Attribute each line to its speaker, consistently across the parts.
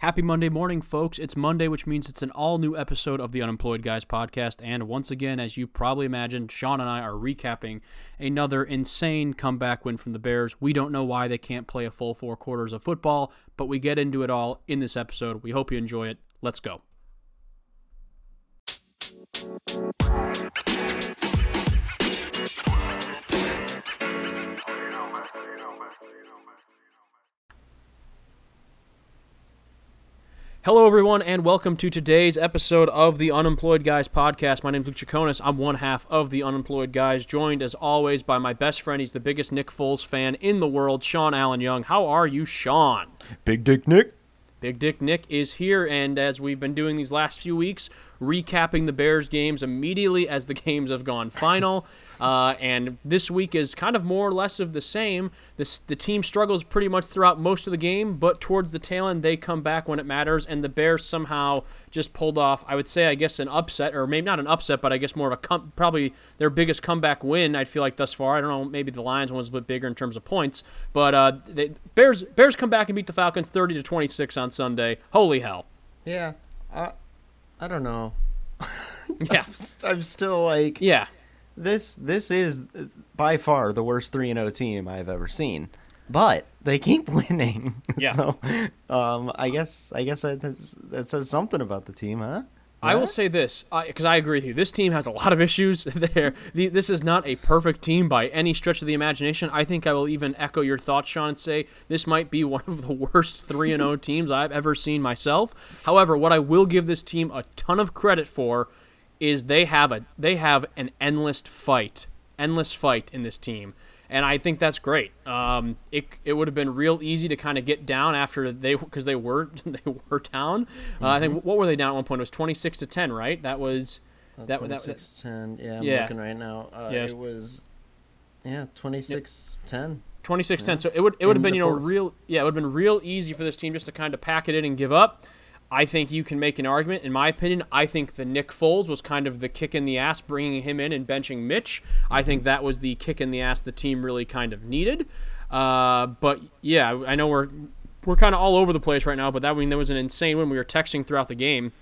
Speaker 1: Happy Monday morning, folks. It's Monday, which means it's an all new episode of the Unemployed Guys podcast. And once again, as you probably imagined, Sean and I are recapping another insane comeback win from the Bears. We don't know why they can't play a full four quarters of football, but we get into it all in this episode. We hope you enjoy it. Let's go. Hello, everyone, and welcome to today's episode of the Unemployed Guys podcast. My name is Luke Jaconis. I'm one half of the Unemployed Guys, joined as always by my best friend. He's the biggest Nick Foles fan in the world, Sean Alyn Young. How are you, Sean?
Speaker 2: Big Dick Nick.
Speaker 1: Big Dick Nick is here, and as we've been doing these last few weeks, recapping the Bears games immediately as the games have gone final. Uh, and this week is kind of more or less of the same. This, the team struggles pretty much throughout most of the game, but towards the tail end, they come back when it matters. And the Bears somehow just pulled off, I would say, I guess, an upset, or maybe not an upset, but I guess more of a com- probably their biggest comeback win. I feel like thus far. I don't know, maybe the Lions one was a bit bigger in terms of points, but uh, Bears Bears come back and beat the Falcons 30 to 26 on Sunday. Holy hell!
Speaker 2: Yeah, I, I don't know.
Speaker 1: Yeah.
Speaker 2: I'm, I'm still like
Speaker 1: Yeah.
Speaker 2: this. This is by far the worst three and zero team I've ever seen, but they keep winning.
Speaker 1: Yeah.
Speaker 2: So, um, I guess I guess that that says something about the team, huh?
Speaker 1: I will say this because I agree with you. This team has a lot of issues. There, the, this is not a perfect team by any stretch of the imagination. I think I will even echo your thoughts, Sean, and say this might be one of the worst three and zero oh teams I've ever seen myself. However, what I will give this team a ton of credit for is they have a they have an endless fight, endless fight in this team. And I think that's great. Um, it, it would have been real easy to kind of get down after they because they were they were down. Uh, I think what were they down at one point? It was twenty six to ten, right? That was that that, that
Speaker 2: 26 10. Yeah, I'm
Speaker 1: Yeah.
Speaker 2: looking right now. Uh,
Speaker 1: Yeah,
Speaker 2: it was yeah 26 10.
Speaker 1: 26 10 so it would it would have been you know
Speaker 2: fourth.
Speaker 1: real yeah it would have been real easy for this team just to kind of pack it in and give up i think you can make an argument in my opinion i think the nick foles was kind of the kick in the ass bringing him in and benching mitch i think that was the kick in the ass the team really kind of needed uh, but yeah i know we're we're kind of all over the place right now but that I mean that was an insane win we were texting throughout the game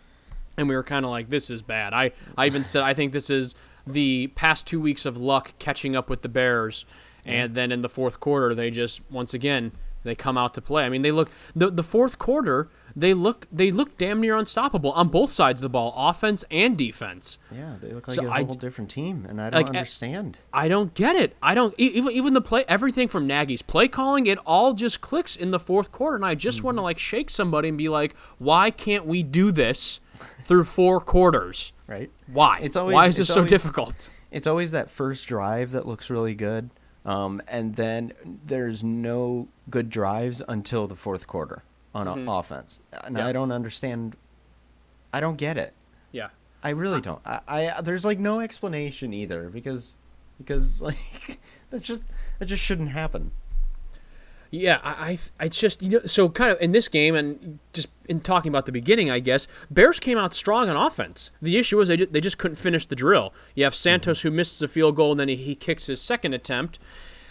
Speaker 1: and we were kind of like, "This is bad." I, I even said, "I think this is the past two weeks of luck catching up with the Bears." And then in the fourth quarter, they just once again they come out to play. I mean, they look the the fourth quarter they look they look damn near unstoppable on both sides of the ball, offense and defense.
Speaker 2: Yeah, they look like
Speaker 1: So
Speaker 2: a
Speaker 1: I
Speaker 2: whole different team, and I don't
Speaker 1: like,
Speaker 2: understand.
Speaker 1: I don't get it. I don't even even the play everything from Nagy's play calling it all just clicks in the fourth quarter and I just want to like shake somebody and be like, "Why can't we do this through four quarters?"
Speaker 2: right?
Speaker 1: Why?
Speaker 2: It's always-
Speaker 1: Why is this so
Speaker 2: always-
Speaker 1: difficult?
Speaker 2: it's always that first drive that looks really good um, and then there's no good drives until the fourth quarter on o- offense and
Speaker 1: Mm-hmm. Yeah.
Speaker 2: i don't understand i don't get it
Speaker 1: Yeah.
Speaker 2: i really don't I, I there's like no explanation either because because like that's just that just shouldn't happen
Speaker 1: Yeah, I, I, I it's just you know, so kind of in this game and just in talking about the beginning, I guess Bears came out strong on offense. The issue was they just, they just couldn't finish the drill. You have Santos who misses a field goal and then he, he kicks his second attempt,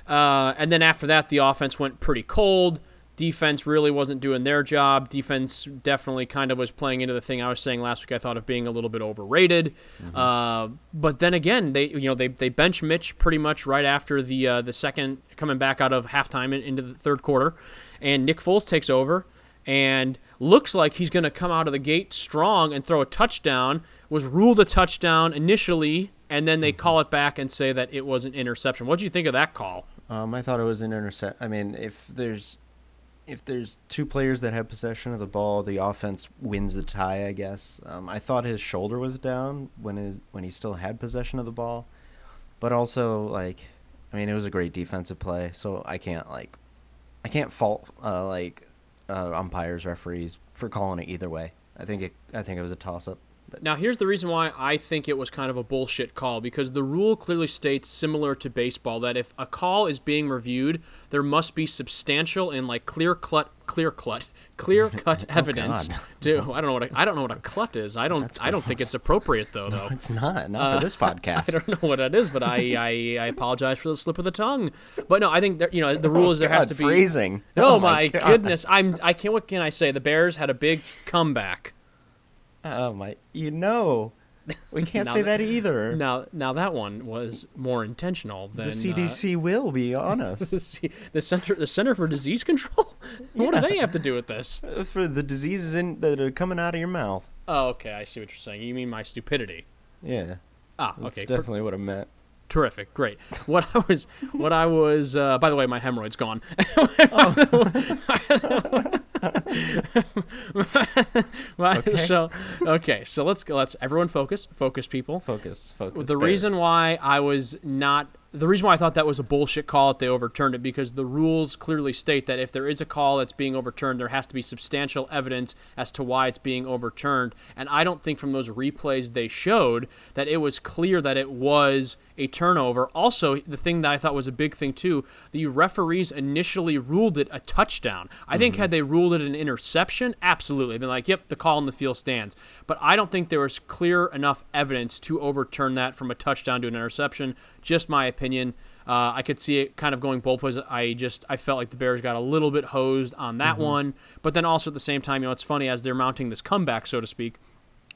Speaker 1: uh, and then after that the offense went pretty cold. Defense really wasn't doing their job. Defense definitely kind of was playing into the thing I was saying last week. I thought of being a little bit overrated. Uh, but then again, they you know they they bench Mitch pretty much right after the uh, the second coming back out of halftime into the third quarter, and Nick Foles takes over and looks like he's going to come out of the gate strong and throw a touchdown. Was ruled a touchdown initially, and then they call it back and say that it was an interception. What do you think of that call?
Speaker 2: um, i thought it was an intercept i mean if there's if there's two players that have possession of the ball, the offense wins the tie. I guess. Um, I thought his shoulder was down when his when he still had possession of the ball, but also like, I mean, it was a great defensive play. So I can't like, I can't fault uh, like uh, umpires, referees for calling it either way. I think it. I think it was a toss up.
Speaker 1: Now, here's the reason why I think it was kind of a bullshit call because the rule clearly states, similar to baseball, that if a call is being reviewed, there must be substantial and like clear cut, clear cut, clear cut evidence.
Speaker 2: God.
Speaker 1: To I don't know what a, I don't know what a clut is. I don't I don't think it's appropriate though.
Speaker 2: No,
Speaker 1: though.
Speaker 2: it's not. Not for uh, this podcast.
Speaker 1: I don't know what that is, but I, I, I apologize for the slip of the tongue. But no, I think there, you know the rule is there oh,
Speaker 2: has
Speaker 1: to be
Speaker 2: phrasing.
Speaker 1: Oh, oh my,
Speaker 2: God.
Speaker 1: goodness! I'm I can't. What can I say? The Bears had a big comeback.
Speaker 2: Oh my! You know, we can't say
Speaker 1: that-
Speaker 2: that either.
Speaker 1: Now, now that one was more intentional than
Speaker 2: the
Speaker 1: uh,
Speaker 2: CDC will be on
Speaker 1: the
Speaker 2: us
Speaker 1: C- the center the Center for Disease Control. what do they have to do with this?
Speaker 2: for the diseases in, that are coming out of your mouth.
Speaker 1: Oh, okay. I see what you're saying. You mean my stupidity?
Speaker 2: Yeah,
Speaker 1: Ah,
Speaker 2: that's
Speaker 1: okay. per-
Speaker 2: definitely what I meant.
Speaker 1: terrific. Great. What I was, what I was. Uh, by the way, my hemorrhoid's gone. Right,
Speaker 2: Okay.
Speaker 1: So, okay. So let's go. Let's everyone focus. Focus, people.
Speaker 2: Focus, focus.
Speaker 1: the
Speaker 2: Bears.
Speaker 1: reason why I was not the reason why I thought that was a bullshit call if they overturned it because the rules clearly state that if there is a call that's being overturned, there has to be substantial evidence as to why it's being overturned. And I don't think from those replays they showed that it was clear that it was a turnover. Also, the thing that I thought was a big thing too, the referees initially ruled it a touchdown. I think had they ruled it an interception, absolutely, been like, "Yep, the call in the field stands." But I don't think there was clear enough evidence to overturn that from a touchdown to an interception. Just my opinion. Uh, I could see it kind of going both ways. I just I felt like the Bears got a little bit hosed on that one, but then also at the same time, you know, it's funny as they're mounting this comeback, so to speak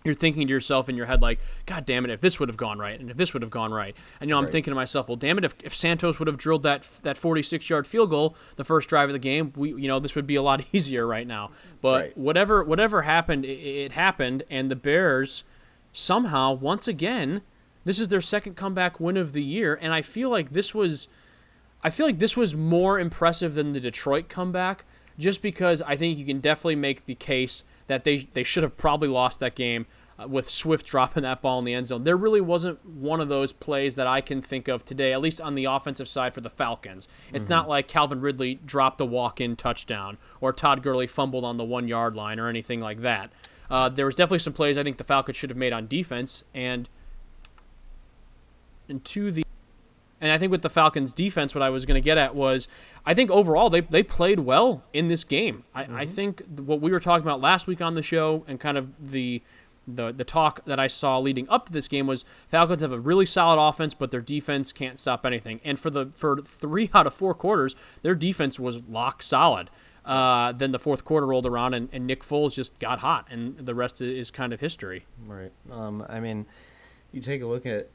Speaker 1: you're thinking to yourself in your head like god damn it if this would have gone right and if this would have gone right and you know i'm
Speaker 2: Right.
Speaker 1: thinking to myself well damn it if, if santos would have drilled that that 46 yard field goal the first drive of the game we you know this would be a lot easier right now but
Speaker 2: Right.
Speaker 1: whatever whatever happened it, it happened and the bears somehow once again this is their second comeback win of the year and i feel like this was I feel like this was more impressive than the Detroit comeback, just because I think you can definitely make the case that they they should have probably lost that game uh, with Swift dropping that ball in the end zone. There really wasn't one of those plays that I can think of today, at least on the offensive side for the Falcons. It's not like Calvin Ridley dropped a walk-in touchdown or Todd Gurley fumbled on the one yard line or anything like that. Uh, there was definitely some plays I think the Falcons should have made on defense, and and to the and I think with the Falcons' defense, what I was going to get at was I think overall they, they played well in this game. I, I think what we were talking about last week on the show and kind of the, the the talk that I saw leading up to this game was Falcons have a really solid offense, but their defense can't stop anything. And for the for three out of four quarters, their defense was lock solid. Uh, then the fourth quarter rolled around and, and Nick Foles just got hot, and the rest is kind of history.
Speaker 2: Right. Um, I mean, you take a look at,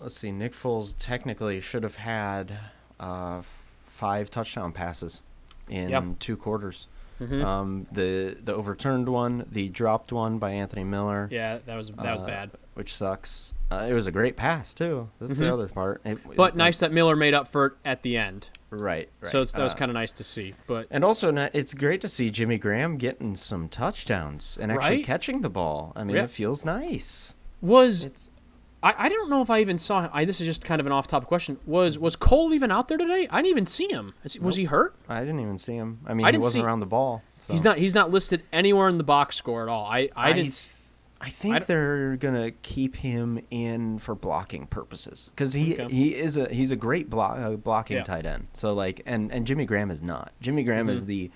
Speaker 2: let's see, Nick Foles technically should have had uh, five touchdown passes in
Speaker 1: Yep.
Speaker 2: two quarters.
Speaker 1: Mhm.
Speaker 2: Um, the the overturned one, the dropped one by Anthony Miller,
Speaker 1: Yeah, that was that was
Speaker 2: uh,
Speaker 1: bad.
Speaker 2: which sucks. Uh, it was a great pass too. That's
Speaker 1: Mhm.
Speaker 2: the other part. It-
Speaker 1: But
Speaker 2: it-
Speaker 1: nice that Miller made up for it at the end.
Speaker 2: Right. right.
Speaker 1: So it's, that was
Speaker 2: Uh,
Speaker 1: kind of nice to see. But
Speaker 2: And also, it's great to see Jimmy Graham getting some touchdowns and actually
Speaker 1: Right?
Speaker 2: catching the ball. I mean,
Speaker 1: Yeah.
Speaker 2: it feels nice.
Speaker 1: was
Speaker 2: It's
Speaker 1: I, I don't know if I even saw. I this is just kind of an off-topic question. Was was Cole even out there today? I didn't even see him. Is he- Was he hurt?
Speaker 2: I didn't even see him. I mean,
Speaker 1: I
Speaker 2: he wasn't
Speaker 1: see-
Speaker 2: around the ball. So.
Speaker 1: He's not. He's not listed anywhere in the box score at all. I I, didn't.
Speaker 2: I think
Speaker 1: I
Speaker 2: they're gonna keep him in for blocking purposes because he
Speaker 1: Okay.
Speaker 2: he is a he's a great block, uh, blocking
Speaker 1: Yeah.
Speaker 2: tight end. So like, and and Jimmy Graham is not. Jimmy Graham
Speaker 1: Mhm.
Speaker 2: is the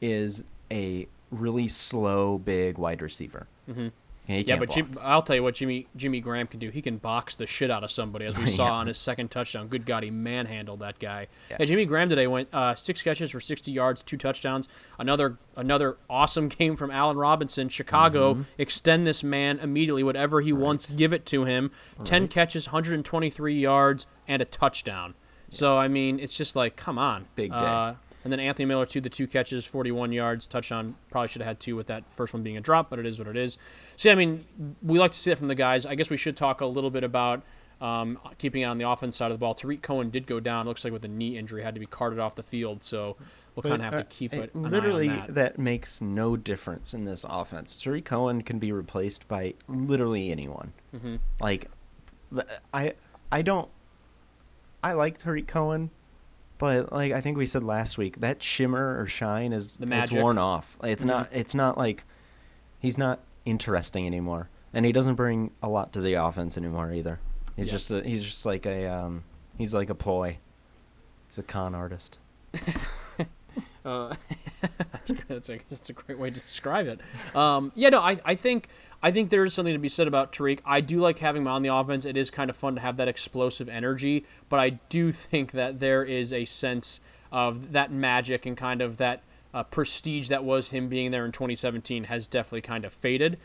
Speaker 2: is a really slow big wide receiver.
Speaker 1: Mhm. Yeah, but. Jim, I'll tell you what Jimmy Jimmy Graham can do. He can box the shit out of somebody, as we saw
Speaker 2: Yeah.
Speaker 1: on his second touchdown. Good God, he manhandled that guy. Yeah,
Speaker 2: Yeah.
Speaker 1: Jimmy Graham today went uh, six catches for 60 yards, two touchdowns. Another another awesome game from Allen Robinson. Chicago
Speaker 2: Mm-hmm.
Speaker 1: extend this man immediately. Whatever he wants, give it to him. Ten catches, 123 yards, and a touchdown. So I mean, it's just like, come on,
Speaker 2: Big day.
Speaker 1: Uh, and then Anthony Miller, too, the two catches, 41 yards, touchdown. Probably should have had two with that first one being a drop, but it is what it is. So, yeah, I mean, we like to see that from the guys. I guess we should talk a little bit about um, keeping it on the offense side of the ball. Tarik Cohen did go down. Looks like with a knee injury, had to be carted off the field. So we'll kind of have
Speaker 2: uh,
Speaker 1: to keep
Speaker 2: it-
Speaker 1: it.
Speaker 2: Literally,
Speaker 1: on that.
Speaker 2: makes no difference in this offense. Tarik Cohen can be replaced by literally anyone.
Speaker 1: Mhm.
Speaker 2: Like, I I don't. I like Tarik Cohen, but like I think we said last week, that shimmer or shine is
Speaker 1: The
Speaker 2: it's
Speaker 1: magic.
Speaker 2: worn off. It's
Speaker 1: Mhm.
Speaker 2: not. It's not like he's not interesting anymore, and he doesn't bring a lot to the offense anymore either. He's
Speaker 1: Yeah.
Speaker 2: just a, he's just like a um he's like a ploy. He's a con artist.
Speaker 1: Uh, that's, a, that's, a, that's a great way to describe it. Um, yeah, no, I, I think I think there is something to be said about Tarik. I do like having him on the offense. It is kind of fun to have that explosive energy, but I do think that there is a sense of that magic and kind of that uh, prestige that was him being there in 2017 has definitely kind of faded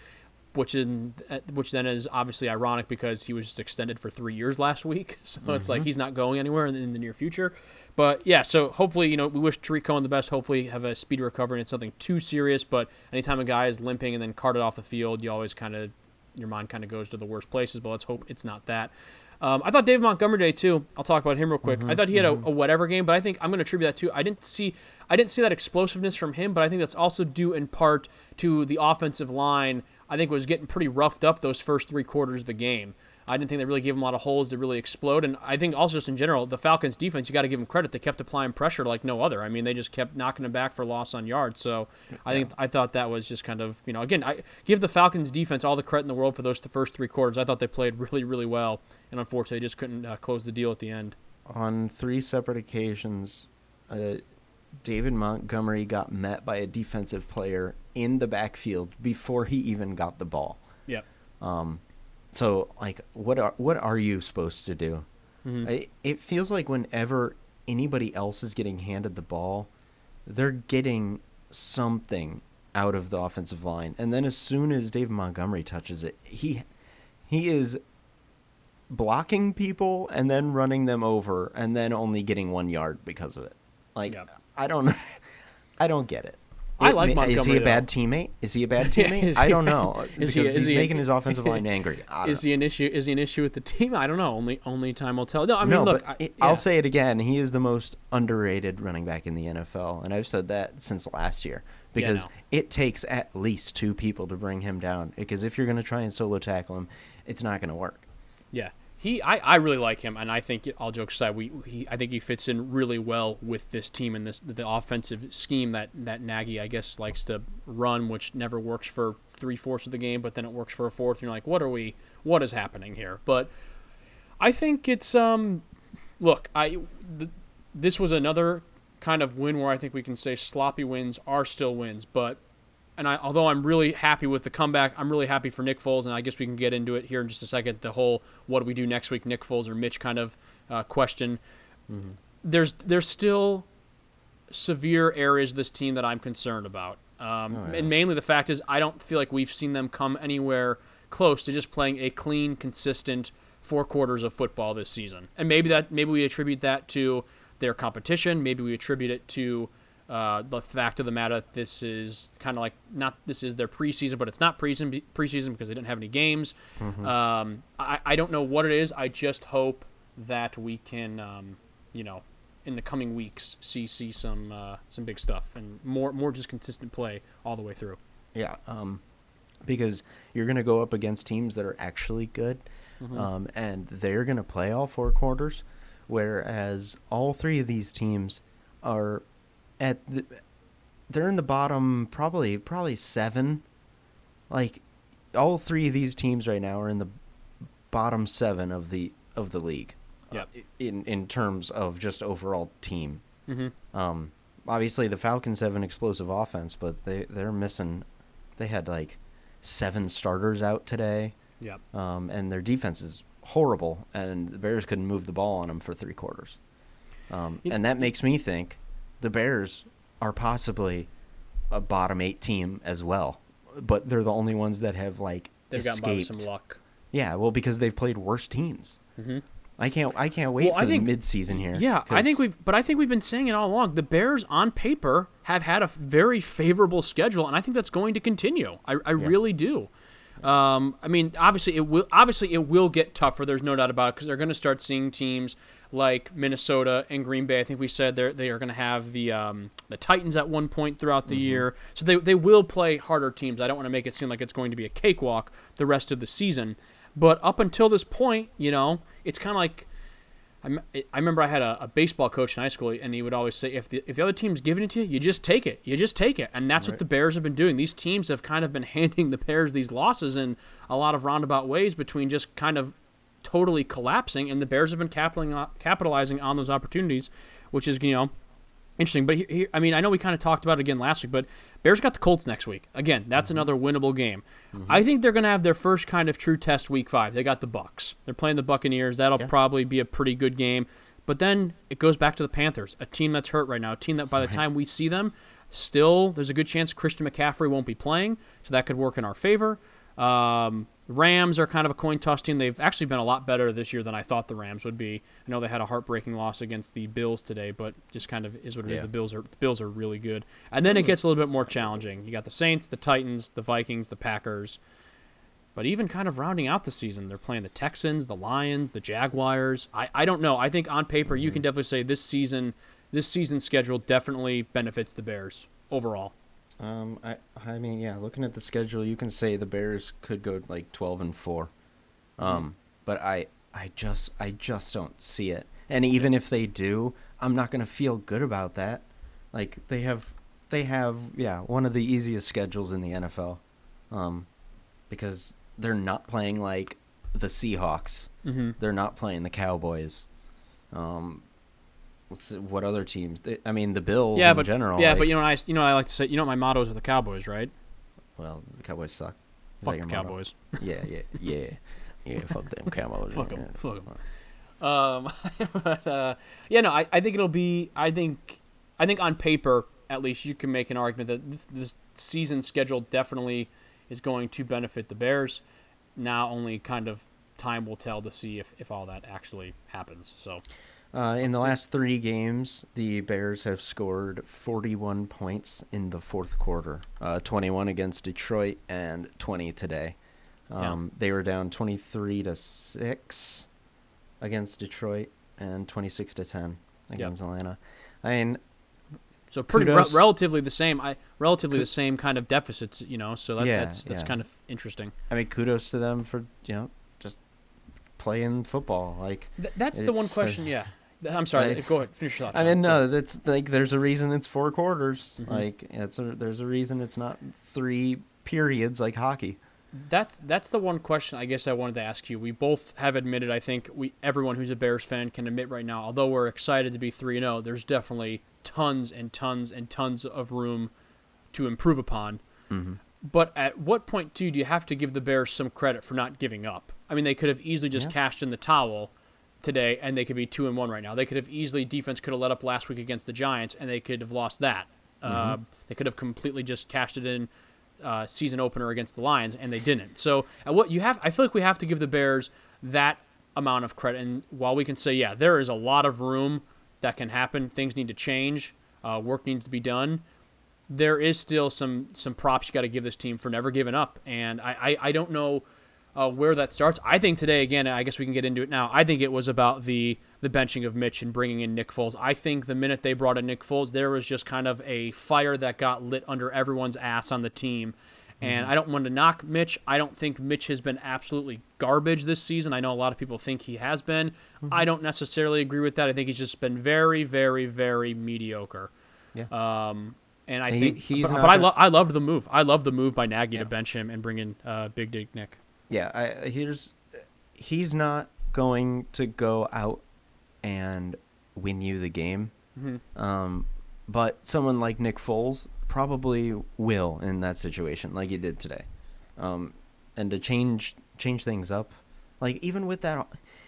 Speaker 1: which in which then is obviously ironic because he was just extended for three years last week. So mm-hmm. it's like he's not going anywhere in, in, the near future. But yeah, so hopefully you know we wish Tarik Cohen the best. Hopefully have a speedy recovery and it's something too serious. But anytime a guy is limping and then carted off the field, you always kind of your mind kind of goes to the worst places. But let's hope it's not that. Um, I thought Dave Montgomery Day too. I'll talk about him real quick. Mm-hmm, I thought he had mm-hmm. a, a, whatever game, but I think I'm going to attribute that to I didn't see I didn't see that explosiveness from him, but I think that's also due in part to the offensive line I think it was getting pretty roughed up those first three quarters of the game. I didn't think they really gave him a lot of holes to really explode. And I think also just in general, the Falcons defense, you got to give them credit. They kept applying pressure like no other. I mean, they just kept knocking them back for loss on yards. So I think I thought that was just kind of, you know, again, I give the Falcons defense all the credit in the world for those the first three quarters. I thought they played really, really well. And unfortunately, they just couldn't uh, close the deal at the end.
Speaker 2: On three separate occasions, uh, David Montgomery got met by a defensive player in the backfield before he even got the ball.
Speaker 1: Yeah.
Speaker 2: Um, so like, what are what are you supposed to do? Mm-hmm. It, it feels like whenever anybody else is getting handed the ball, they're getting something out of the offensive line, and then as soon as David Montgomery touches it, he he is blocking people and then running them over and then only getting one yard because of it. Like yep. I don't I don't get it.
Speaker 1: I like Montgomery.
Speaker 2: Is he a bad teammate? Is he a bad teammate? I don't know. is he, is he's he, making his offensive line angry.
Speaker 1: Is he an issue? Is he an issue with the team? I don't know. Only only time will tell. No, I mean,
Speaker 2: no,
Speaker 1: look.
Speaker 2: I, will say it again. He is the most underrated running back in the NFL, and I've said that since last year because yeah, no. it takes at least two people to bring him down. Because if you're going to try and solo tackle him, it's not going to work.
Speaker 1: Yeah, he I, I really like him and I think all jokes aside we he, I think he fits in really well with this team and this the offensive scheme that that Nagy I guess likes to run which never works for three fourths of the game but then it works for a fourth and you're like what are we what is happening here? But I think it's um look I th- this was another kind of win where I think we can say sloppy wins are still wins but and I, although I'm really happy with the comeback, I'm really happy for Nick Foles, and I guess we can get into it here in just a second. The whole "what do we do next week?" Nick Foles or Mitch kind of uh, question. Mm-hmm. There's there's still severe areas of this team that I'm concerned about, um, oh, yeah. and mainly the fact is I don't feel like we've seen them come anywhere close to just playing a clean, consistent four quarters of football this season. And maybe that maybe we attribute that to their competition. Maybe we attribute it to uh, the fact of the matter, this is kind of like not this is their preseason, but it's not preseason preseason because they didn't have any games. Mm-hmm. Um, I, I don't know what it is. I just hope that we can, um, you know, in the coming weeks, see see some uh, some big stuff and more more just consistent play all the way through.
Speaker 2: Yeah, um, because you're going to go up against teams that are actually good, mm-hmm. um, and they're going to play all four quarters, whereas all three of these teams are at the, they're in the bottom probably probably seven. Like all three of these teams right now are in the bottom seven of the of the league.
Speaker 1: Yeah.
Speaker 2: Uh, in in terms of just overall team.
Speaker 1: Mm-hmm.
Speaker 2: Um, obviously the Falcons have an explosive offense, but they they're missing. They had like seven starters out today.
Speaker 1: Yeah.
Speaker 2: Um, and their defense is horrible, and the Bears couldn't move the ball on them for three quarters. Um, and that makes me think the Bears are possibly a bottom eight team as well, but they're the only ones that have like
Speaker 1: they've
Speaker 2: escaped.
Speaker 1: some luck.
Speaker 2: Yeah, well, because they've played worse teams.
Speaker 1: Mm-hmm.
Speaker 2: I can't. I can't wait well, for I think, the mid-season here.
Speaker 1: Yeah, I think we've. But I think we've been saying it all along. The Bears, on paper, have had a very favorable schedule, and I think that's going to continue. I, I yeah. really do. Um, I mean, obviously it will. Obviously, it will get tougher. There's no doubt about it because they're going to start seeing teams like Minnesota and Green Bay. I think we said they they are going to have the um, the Titans at one point throughout the mm-hmm. year, so they they will play harder teams. I don't want to make it seem like it's going to be a cakewalk the rest of the season, but up until this point, you know, it's kind of like I remember I had a, a, baseball coach in high school, and he would always say, if the, if the other team's giving it to you, you just take it. You just take it. And that's right. what the Bears have been doing. These teams have kind of been handing the Bears these losses in a lot of roundabout ways between just kind of totally collapsing, and the Bears have been capitalizing on those opportunities, which is, you know, Interesting, but here, here, I mean, I know we kind of talked about it again last week, but Bears got the Colts next week. Again, that's
Speaker 2: Mm-hmm.
Speaker 1: another winnable game. I think they're going to have their first kind of true test week five. They got the Bucks. They're playing the Buccaneers. That'll
Speaker 2: Yeah.
Speaker 1: probably be a pretty good game. But then it goes back to the Panthers, a team that's hurt right now, a team that by the time we see them, still there's a good chance Christian McCaffrey won't be playing, so that could work in our favor. Um, Rams are kind of a coin toss team. They've actually been a lot better this year than I thought the Rams would be. I know they had a heartbreaking loss against the Bills today, but just kind of is what it is.
Speaker 2: Yeah.
Speaker 1: The Bills are the Bills are really good, and then it gets a little bit more challenging. You got the Saints, the Titans, the Vikings, the Packers. But even kind of rounding out the season, they're playing the Texans, the Lions, the Jaguars. I, I don't know. I think on paper you can definitely say this season this season schedule definitely benefits the Bears overall.
Speaker 2: Um, I I mean, yeah, looking at the schedule, you can say the Bears could go like twelve and 4 Um, but I I just I just don't see it. And even if they do, I'm not gonna feel good about that. Like they have they have yeah one of the easiest schedules in the NFL, um, because they're not playing like the Seahawks.
Speaker 1: Mm-hmm.
Speaker 2: They're not playing the Cowboys. Um, what other teams? I mean, the Bills
Speaker 1: Yeah,
Speaker 2: in
Speaker 1: but
Speaker 2: general.
Speaker 1: yeah,
Speaker 2: like-
Speaker 1: but you know I you know I like to say. You know what my motto is with the Cowboys, right?
Speaker 2: Well, the Cowboys suck. Is
Speaker 1: Fuck the
Speaker 2: motto?
Speaker 1: Cowboys.
Speaker 2: Yeah, yeah, yeah, yeah. Fuck them Cowboys.
Speaker 1: Fuck 'em,
Speaker 2: yeah.
Speaker 1: fuck 'em. Um, but uh, yeah, no, I, I think it'll be. I think I think on paper, at least, you can make an argument that this this season schedule definitely is going to benefit the Bears. Now, only kind of time will tell to see if, if all that actually happens. So
Speaker 2: Uh, in the last three games, the Bears have scored 41 points in the fourth quarter. Uh, 21 against Detroit and 20 today.
Speaker 1: Yeah.
Speaker 2: Um, They were down 23 to six against Detroit and 26 to 10 against Atlanta. I mean,
Speaker 1: so pretty re- relatively the same. I relatively the same kind of deficits. You know, so that,
Speaker 2: Yeah,
Speaker 1: that's that's
Speaker 2: yeah.
Speaker 1: kind of interesting.
Speaker 2: I mean, kudos to them for you know playing football. Like,
Speaker 1: Th- that's the one
Speaker 2: uh,
Speaker 1: question. yeah, I'm sorry.
Speaker 2: I-
Speaker 1: go ahead. Finish your thought.
Speaker 2: I mean, no, that's like there's a reason it's four quarters.
Speaker 1: Mhm.
Speaker 2: Like, it's a, there's a reason it's not three periods like hockey.
Speaker 1: That's that's the one question I guess I wanted to ask you. We both have admitted, I think we everyone who's a Bears fan can admit right now, although we're excited to be 3 0, there's definitely tons and tons and tons of room to improve upon.
Speaker 2: Mm-hmm.
Speaker 1: But at what point too do you have to give the Bears some credit for not giving up? I mean, they could have easily just
Speaker 2: Yeah.
Speaker 1: cashed in the towel today and they could be 2 and 1 right now. They could have easily defense could have let up last week against the Giants and they could have lost that. Uh, they could have completely just cashed it in uh, season opener against the Lions, and they didn't. So, what you have, I feel like we have to give the Bears that amount of credit. And while we can say, yeah, there is a lot of room that can happen, things need to change, uh, work needs to be done. There is still some some props you got to give this team for never giving up, and I I, I don't know. Uh, where that starts, I think today again. I guess we can get into it now. I think it was about the the benching of Mitch and bringing in Nick Foles. I think the minute they brought in Nick Foles, there was just kind of a fire that got lit under everyone's ass on the team. And I don't want to knock Mitch. I don't think Mitch has been absolutely garbage this season. I know a lot of people think he has been. I don't necessarily agree with that. I think he's just been very, very, very mediocre.
Speaker 2: Yeah.
Speaker 1: Um, and I
Speaker 2: He-
Speaker 1: think,
Speaker 2: he's
Speaker 1: but, but I,
Speaker 2: gonna-
Speaker 1: lo- I loved the move. I loved the move by Nagy
Speaker 2: Yeah.
Speaker 1: to bench him and bring in uh, Big Dick Nick.
Speaker 2: Yeah, I, here's he's not going to go out and win you the game.
Speaker 1: Mhm.
Speaker 2: Um, but someone like Nick Foles probably will in that situation, like he did today. Um, and to change change things up, like even with that,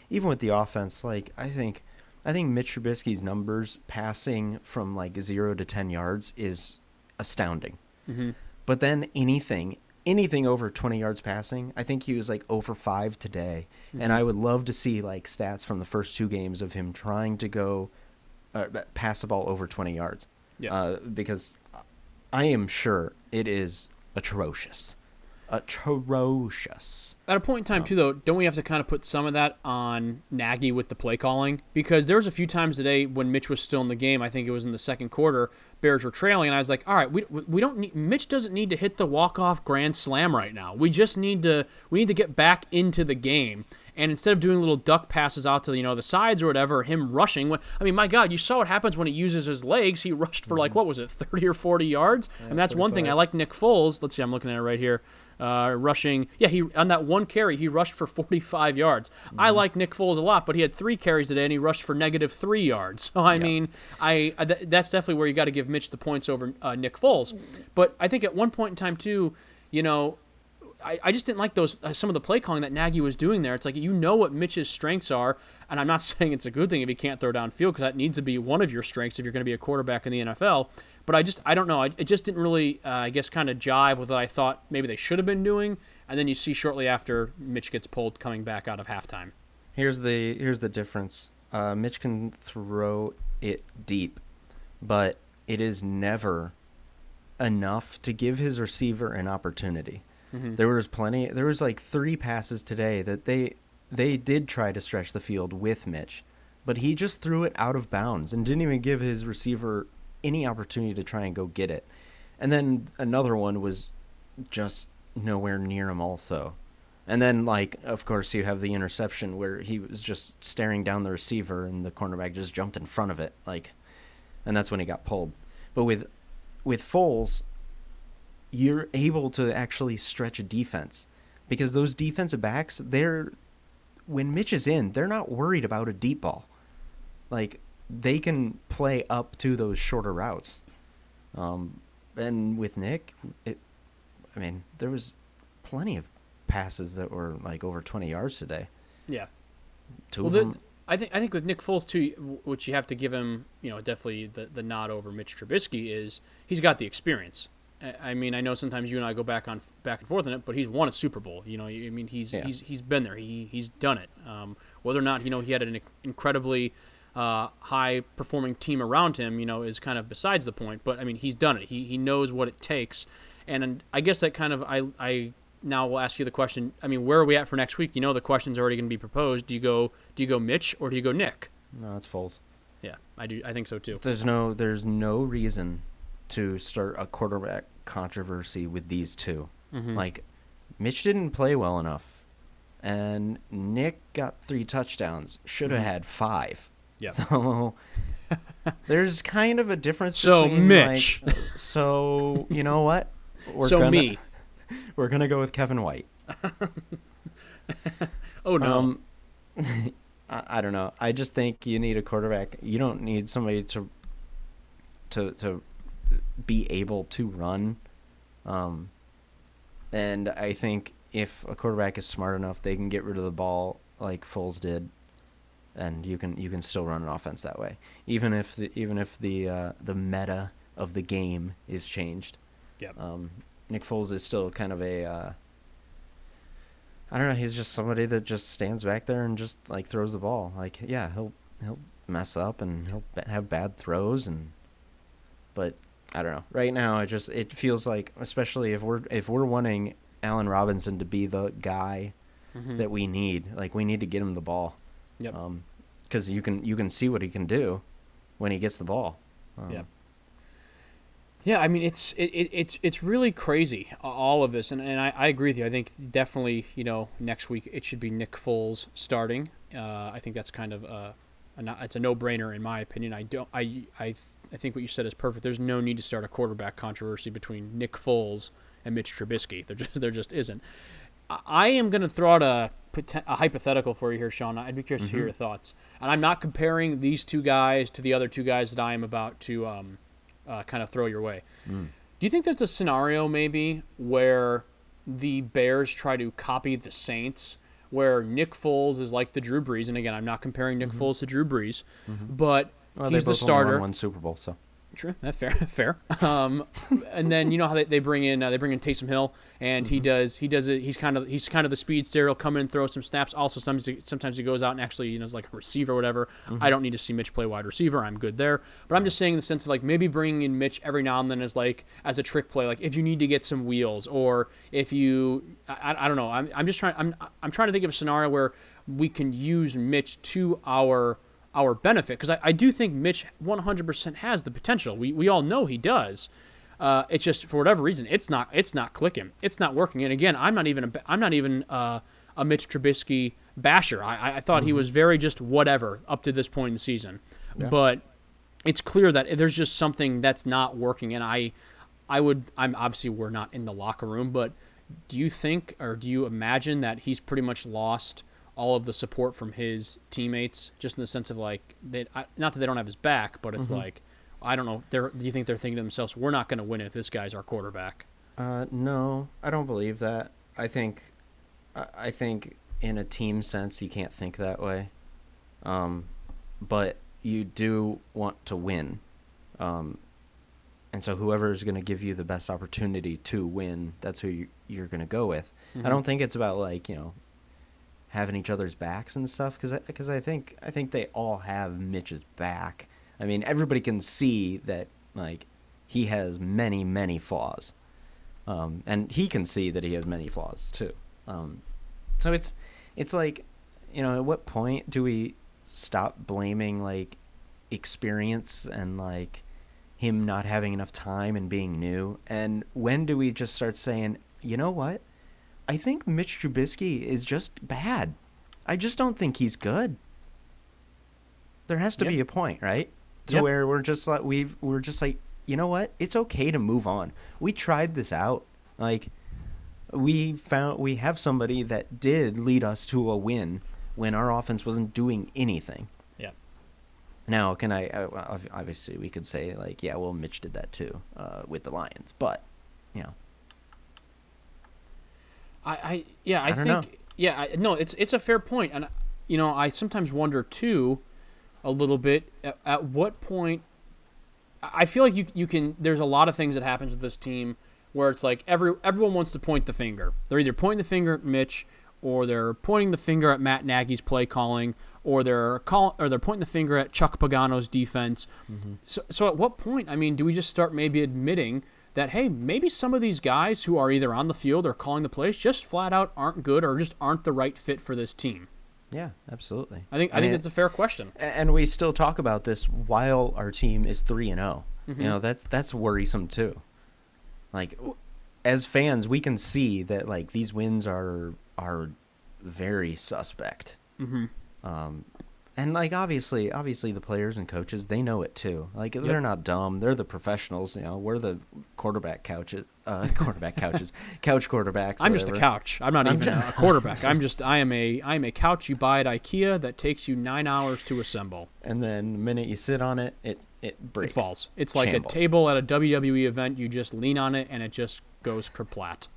Speaker 2: even with the offense, like I think, I think Mitch Trubisky's numbers passing from like zero to ten yards is astounding.
Speaker 1: Mm-hmm.
Speaker 2: But then anything, anything over 20 yards passing, I think he was like over five today. And I would love to see like stats from the first two games of him trying to go uh, pass the ball over 20 yards.
Speaker 1: Yeah.
Speaker 2: Uh, because I am sure it is atrocious. Atrocious.
Speaker 1: At a point in time, um, too, though, don't we have to kind of put some of that on Nagy with the play calling? Because there was a few times today when Mitch was still in the game. I think it was in the second quarter. Bears were trailing, and I was like, "All right, we, we don't need Mitch doesn't need to hit the walk off grand slam right now. We just need to we need to get back into the game." and instead of doing little duck passes out to you know the sides or whatever, him rushing. I mean, my God, you saw what happens when he uses his legs. He rushed for like mm-hmm. what was it, 30 or 40 yards? Yeah, and that's one thing I like Nick Foles. Let's see, I'm looking at it right here uh, rushing. Yeah, he on that one carry he rushed for 45 yards. Mm-hmm. I like Nick Foles a lot, but he had three carries today and he rushed for negative three yards. So I yeah. mean, I, I th- that's definitely where you got to give Mitch the points over uh, Nick Foles. But I think at one point in time too, you know, I, I just didn't like those uh, some of the play calling that Nagy was doing there. It's like you know what Mitch's strengths are, and I'm not saying it's a good thing if he can't throw downfield because that needs to be one of your strengths if you're going to be a quarterback in the NFL. But I just I don't know. I, it just didn't really uh, I guess kind of jive with what I thought maybe they should have been doing. And then you see shortly after Mitch gets pulled coming back out of halftime.
Speaker 2: Here's the here's the difference. Uh, Mitch can throw it deep, but it is never enough to give his receiver an opportunity. Mm-hmm. There was plenty. There was like three passes today that they they did try to stretch the field with Mitch, but he just threw it out of bounds and didn't even give his receiver any opportunity to try and go get it. And then another one was just nowhere near him also. And then like of course you have the interception where he was just staring down the receiver and the cornerback just jumped in front of it like and that's when he got pulled. But with with Foles you're able to actually stretch a defense because those defensive backs they're when Mitch is in, they're not worried about a deep ball. Like they can play up to those shorter routes. Um, and with Nick, it, I mean, there was plenty of passes that were like over 20 yards today.
Speaker 1: Yeah.
Speaker 2: Two well, the,
Speaker 1: I think I think with Nick Foles too, which you have to give him, you know, definitely the the nod over Mitch Trubisky is he's got the experience. I mean, I know sometimes you and I go back on back and forth on it, but he's won a Super Bowl. You know, I mean, he's yeah. he's he's been there. He he's done it. Um, whether or not you know he had an incredibly uh, high performing team around him, you know, is kind of besides the point. But I mean, he's done it. He he knows what it takes, and I guess that kind of I I now will ask you the question. I mean, where are we at for next week? You know, the question's already going to be proposed. Do you go do you go Mitch or do you go Nick?
Speaker 2: No, it's Foles.
Speaker 1: Yeah, I do. I think so too.
Speaker 2: There's no there's no reason to start a quarterback controversy with these 2 mm-hmm. Like, Mitch didn't play well enough, and Nick got three touchdowns. Should have mm-hmm. had five.
Speaker 1: Yeah.
Speaker 2: So there's kind of a difference.
Speaker 1: So
Speaker 2: between,
Speaker 1: Mitch.
Speaker 2: Like, so you know what?
Speaker 1: We're so
Speaker 2: gonna,
Speaker 1: me.
Speaker 2: We're gonna go with Kevin White.
Speaker 1: oh no.
Speaker 2: Um, I, I don't know. I just think you need a quarterback. You don't need somebody to to to be able to run. Um, and I think if a quarterback is smart enough, they can get rid of the ball like Foles did and you can you can still run an offense that way, even if the even if the uh, the meta of the game is changed.
Speaker 1: Yeah.
Speaker 2: Um, Nick Foles is still kind of a uh, I don't know. He's just somebody that just stands back there and just like throws the ball. Like yeah, he'll he'll mess up and he'll have bad throws and but I don't know. Right now, it just it feels like, especially if we're if we're wanting Allen Robinson to be the guy mm-hmm. that we need, like we need to get him the ball.
Speaker 1: Yep.
Speaker 2: Um, because you can you can see what he can do when he gets the ball.
Speaker 1: Um, yeah. Yeah, I mean it's it, it, it's it's really crazy all of this, and, and I, I agree with you. I think definitely you know next week it should be Nick Foles starting. Uh, I think that's kind of a, a it's a no brainer in my opinion. I don't I I I think what you said is perfect. There's no need to start a quarterback controversy between Nick Foles and Mitch Trubisky. There just there just isn't. I am going to throw out a, a, hypothetical for you here, Sean. I'd be curious mm-hmm. to hear mm-hmm. your thoughts. And I'm not comparing these two guys to the other two guys that I am about to um, uh, kind of throw your way. Mm. Do you think there's a scenario maybe where the Bears try to copy the Saints, where Nick Foles is like the Drew Brees? And again, I'm not comparing Nick mm-hmm. Foles to Drew Brees, mm-hmm. but well, he's the starter.
Speaker 2: One Super Bowl, so
Speaker 1: True, that's fair, fair. Um, and then you know how they, they bring in uh, they bring in Taysom Hill, and mm-hmm. he does he does it. He's kind of he's kind of the speedster. He'll come in and throw some snaps. Also, sometimes he, sometimes he goes out and actually you know is like a receiver or whatever. Mm-hmm. I don't need to see Mitch play wide receiver. I'm good there. But I'm just saying in the sense of like maybe bringing in Mitch every now and then as like as a trick play, like if you need to get some wheels or if you I, I don't know. I'm, I'm just trying I'm I'm trying to think of a scenario where we can use Mitch to our our benefit because I, I do think Mitch 100% has the potential. We, we all know he does. Uh, it's just for whatever reason it's not it's not clicking. It's not working. And again, I'm not even a, I'm not even uh, a Mitch Trubisky basher. I, I thought he was very just whatever up to this point in the season, but it's clear that there's just something that's not working. And I, I would, I'm obviously we're not in the locker room, but do you think or do you imagine that he's pretty much lost all of the support from his teammates, just in the sense of like they not that they don't have his back, but it's like. I don't know. They're, do you think they're thinking to themselves, "We're not going to win if this guy's our quarterback"?
Speaker 2: Uh, no, I don't believe that. I think, I, think in a team sense, you can't think that way. Um, but you do want to win. Um, and so whoever is going to give you the best opportunity to win, that's who you, you're going to go with. I don't think it's about like you know having each other's backs and stuff because because I think I think they all have Mitch's back. I mean, everybody can see that like he has many many flaws, um, and he can see that he has many flaws too. Um, so it's it's like you know at what point do we stop blaming like experience and like him not having enough time and being new and when do we just start saying you know what i think mitch trubisky is just bad i just don't think he's good there has to
Speaker 1: Yep.
Speaker 2: be a point right to
Speaker 1: Yep.
Speaker 2: where we're just like we've we're just like you know what it's okay to move on we tried this out like we found we have somebody that did lead us to a win when our offense wasn't doing anything
Speaker 1: Yeah.
Speaker 2: now, can I? Obviously, we could say like, yeah, well, Mitch did that too uh, with the Lions, but you know,
Speaker 1: I, I yeah, I,
Speaker 2: I
Speaker 1: think
Speaker 2: know.
Speaker 1: yeah, I, no, it's it's a fair point, and you know, I sometimes wonder too, a little bit at, at what point. I feel like you you can. There's a lot of things that happens with this team where it's like every everyone wants to point the finger. They're either pointing the finger at Mitch, or they're pointing the finger at Matt Nagy's play calling, or they're call or they're pointing the finger at Chuck Pagano's defense. Mm-hmm. So, so at what point? I mean, do we just start maybe admitting that hey, maybe some of these guys who are either on the field or calling the plays just flat out aren't good or just aren't the right fit for this team?
Speaker 2: yeah, absolutely.
Speaker 1: I think I, think
Speaker 2: mean,
Speaker 1: that's a fair question.
Speaker 2: and we still talk about this while our team is three and zero. You know, that's that's worrisome too. Like, as fans, we can see that like these wins are are very suspect.
Speaker 1: hmm
Speaker 2: Um, and like obviously, obviously the players and coaches they know it too. Like they're not dumb. They're the professionals. You know, we're the quarterback couches, uh, quarterback couches, couch quarterbacks.
Speaker 1: I'm just a couch. I'm not
Speaker 2: I'm
Speaker 1: even
Speaker 2: ju-
Speaker 1: a quarterback. I'm just I am a I am a couch you buy at IKEA that takes you nine hours to assemble.
Speaker 2: And then the minute you sit on it, it it breaks.
Speaker 1: It falls. It's like
Speaker 2: Shambles.
Speaker 1: a table at a WWE event. You just lean on it and it just goes kerplat.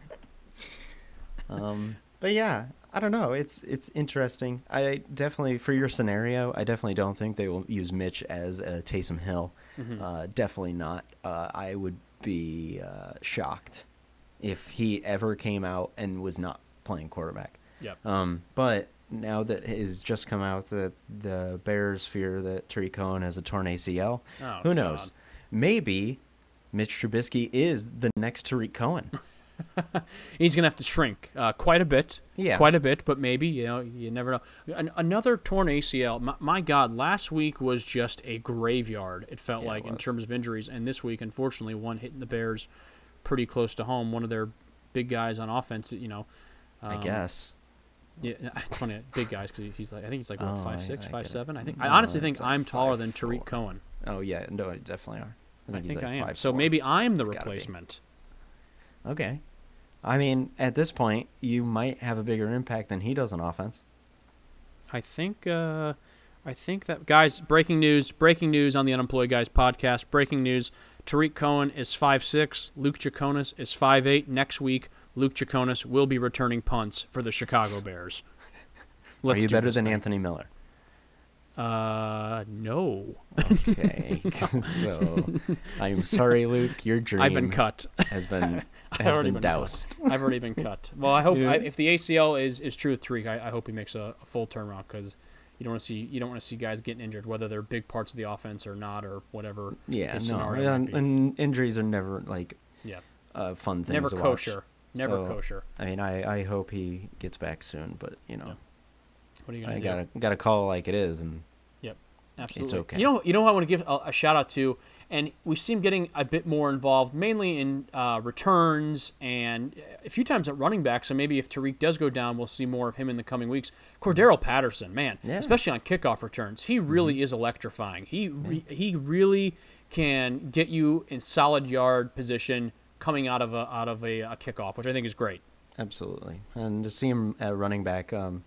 Speaker 2: Um, but yeah, I don't know. It's it's interesting. I definitely for your scenario, I definitely don't think they will use Mitch as a Taysom Hill.
Speaker 1: Mm-hmm.
Speaker 2: Uh, definitely not. Uh, I would be uh, shocked if he ever came out and was not playing quarterback.
Speaker 1: Yep.
Speaker 2: Um, but now that it has just come out that the Bears fear that Tarik Cohen has a torn ACL,
Speaker 1: Oh,
Speaker 2: who knows?
Speaker 1: God.
Speaker 2: Maybe Mitch Trubisky is the next Tarik Cohen.
Speaker 1: He's gonna have to shrink uh, quite a bit.
Speaker 2: Yeah.
Speaker 1: Quite a bit, but maybe you know you never know. An- another torn ACL. My, my God, last week was just a graveyard. It felt
Speaker 2: Yeah, it
Speaker 1: like in terms of injuries, and this week, unfortunately, one hitting the Bears pretty close to home. One of their big guys on offense. You know.
Speaker 2: I
Speaker 1: um,
Speaker 2: guess.
Speaker 1: Yeah, it's funny, big guys because he's like I think he's like what,
Speaker 2: oh,
Speaker 1: five
Speaker 2: I,
Speaker 1: six,
Speaker 2: I
Speaker 1: five seven. I think
Speaker 2: No,
Speaker 1: I honestly think
Speaker 2: like
Speaker 1: I'm taller than
Speaker 2: 5'4".
Speaker 1: Tarik Cohen.
Speaker 2: Oh yeah, no, I definitely are.
Speaker 1: I
Speaker 2: he's
Speaker 1: think
Speaker 2: like
Speaker 1: I am.
Speaker 2: 5'4".
Speaker 1: So maybe I'm the
Speaker 2: It's
Speaker 1: replacement.
Speaker 2: Okay. I mean, at this point, you might have a bigger impact than he does on offense.
Speaker 1: I think uh, I think that guys, breaking news, breaking news on the Unemployed Guys podcast. Breaking news: Tarik Cohen is five six. Luke Jaconis is five eight. Next week, Luke Jaconis will be returning punts for the Chicago Bears.
Speaker 2: are you better than
Speaker 1: thing.
Speaker 2: Anthony Miller?
Speaker 1: Uh, no.
Speaker 2: Okay. so, I'm sorry, Luke. Your dream
Speaker 1: I've been cut.
Speaker 2: has been has been,
Speaker 1: been cut.
Speaker 2: doused.
Speaker 1: I've already been cut. Well, I hope
Speaker 2: Yeah.
Speaker 1: I, if the ACL is, is true with Tarik, I, I hope he makes a, a full turnaround because you don't want to see you don't want to see guys getting injured, whether they're big parts of the offense or not, or whatever.
Speaker 2: Yeah, no, and, injuries are never like
Speaker 1: Yeah,
Speaker 2: uh, fun things
Speaker 1: never
Speaker 2: to
Speaker 1: kosher.
Speaker 2: watch.
Speaker 1: Never
Speaker 2: So,
Speaker 1: kosher.
Speaker 2: I mean, I, I hope he gets back soon, but you know,
Speaker 1: Yeah. What are you gonna
Speaker 2: I
Speaker 1: do?
Speaker 2: gotta gotta call it like it is, and
Speaker 1: Yep. Absolutely.
Speaker 2: It's okay.
Speaker 1: You know, you know, who I want to give a, a shout out to, and we see him getting a bit more involved, mainly in uh, returns and a few times at running back. So maybe if Tarik does go down, we'll see more of him in the coming weeks. Cordarrelle Patterson, man,
Speaker 2: Yeah.
Speaker 1: especially on kickoff returns, he really is electrifying. He re- he really can get you in solid yard position coming out of a out of a, a kickoff, which I think is great.
Speaker 2: Absolutely, and to see him at running back, um,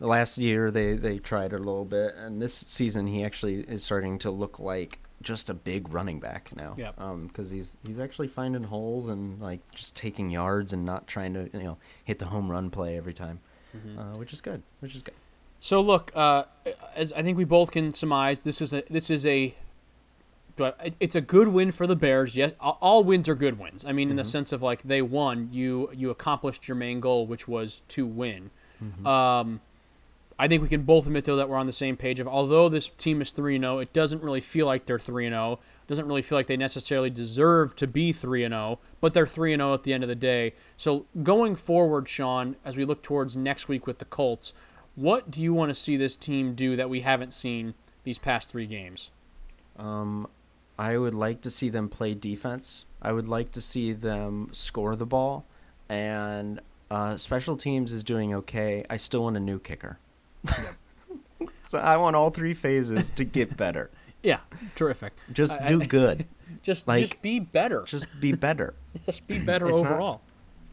Speaker 2: last year they they tried a little bit, and this season he actually is starting to look like just a big running back now. Um, because he's he's actually finding holes and like just taking yards and not trying to you know hit the home run play every time, uh, which is good. Which is good.
Speaker 1: So look, uh, as I think we both can surmise, this is a this is a it's a good win for the Bears. Yes, all- wins are good wins. I mean, in the sense of like they won, you you accomplished your main goal, which was to win. Um, I think we can both admit though that we're on the same page of although this team is three and zero, it doesn't really feel like they're three and zero. Doesn't really feel like they necessarily deserve to be three and zero, but they're three and zero at the end of the day. So going forward, Sean, as we look towards next week with the Colts, what do you want to see this team do that we haven't seen these past three games?
Speaker 2: Um, I would like to see them play defense. I would like to see them score the ball, and uh, special teams is doing okay. I still want a new kicker. so I want all three phases to get better.
Speaker 1: Yeah, terrific.
Speaker 2: Just
Speaker 1: I-
Speaker 2: do
Speaker 1: I-
Speaker 2: good.
Speaker 1: Just
Speaker 2: Like,
Speaker 1: just be better.
Speaker 2: Just be better.
Speaker 1: Just be better
Speaker 2: It's not-
Speaker 1: overall.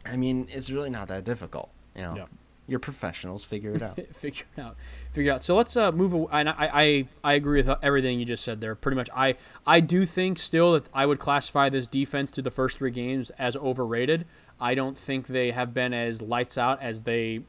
Speaker 2: I mean, it's really not that difficult. You know,
Speaker 1: Yeah.
Speaker 2: you're professionals. Figure it out.
Speaker 1: figure it out. Figure it out. So let's uh, move. Away. And I, I I agree with everything you just said there. Pretty much. I I do think still that I would classify this defense to the first three games as overrated. I don't think they have been as lights out as they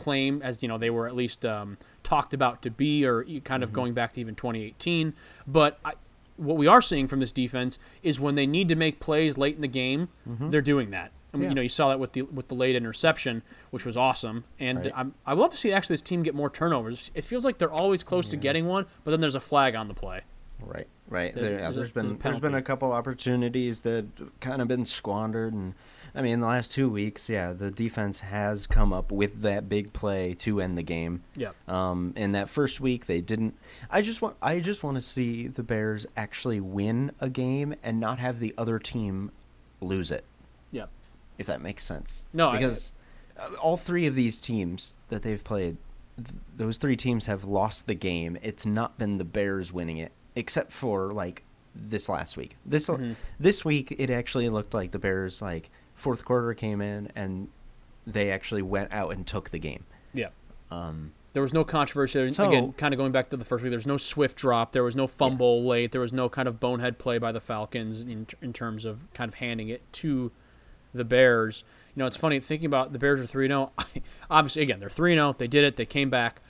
Speaker 1: claim, as you know, they were at least um, talked about to be, or kind of going back to even 2018. But I, what we are seeing from this defense is when they need to make plays late in the game, they're doing that. I mean,
Speaker 2: Yeah.
Speaker 1: you know, you saw that with the with the late interception, which was awesome. And
Speaker 2: Right.
Speaker 1: I'm, I love to see actually this team get more turnovers. It feels like they're always close to getting one, but then there's a flag on the play.
Speaker 2: Right, right.
Speaker 1: There-
Speaker 2: There, yeah,
Speaker 1: there's a-
Speaker 2: there's
Speaker 1: there's a
Speaker 2: been there's been a couple opportunities that kind of been squandered, and I mean, in the last two weeks, yeah, the defense has come up with that big play to end the game.
Speaker 1: Yeah.
Speaker 2: Um, in that first week, they didn't. I just want I just want to see the Bears actually win a game and not have the other team lose it,
Speaker 1: Yeah.
Speaker 2: if that makes sense.
Speaker 1: No, I-
Speaker 2: because uh all three of these teams that they've played, th- those three teams have lost the game. It's not been the Bears winning it, except for like this last week. This
Speaker 1: Mhm.
Speaker 2: this week, it actually looked like the Bears like fourth quarter came in and they actually went out and took the game.
Speaker 1: Yeah.
Speaker 2: Um,
Speaker 1: There was no controversy.
Speaker 2: So-
Speaker 1: Again, kind of going back to the first week, there was no swift drop. There was no fumble late. There was no kind of bonehead play by the Falcons in, in terms of kind of handing it to the Bears. You know, it's funny thinking about the Bears are 3 0. Obviously, again, they're 3 0. They did it. They came back.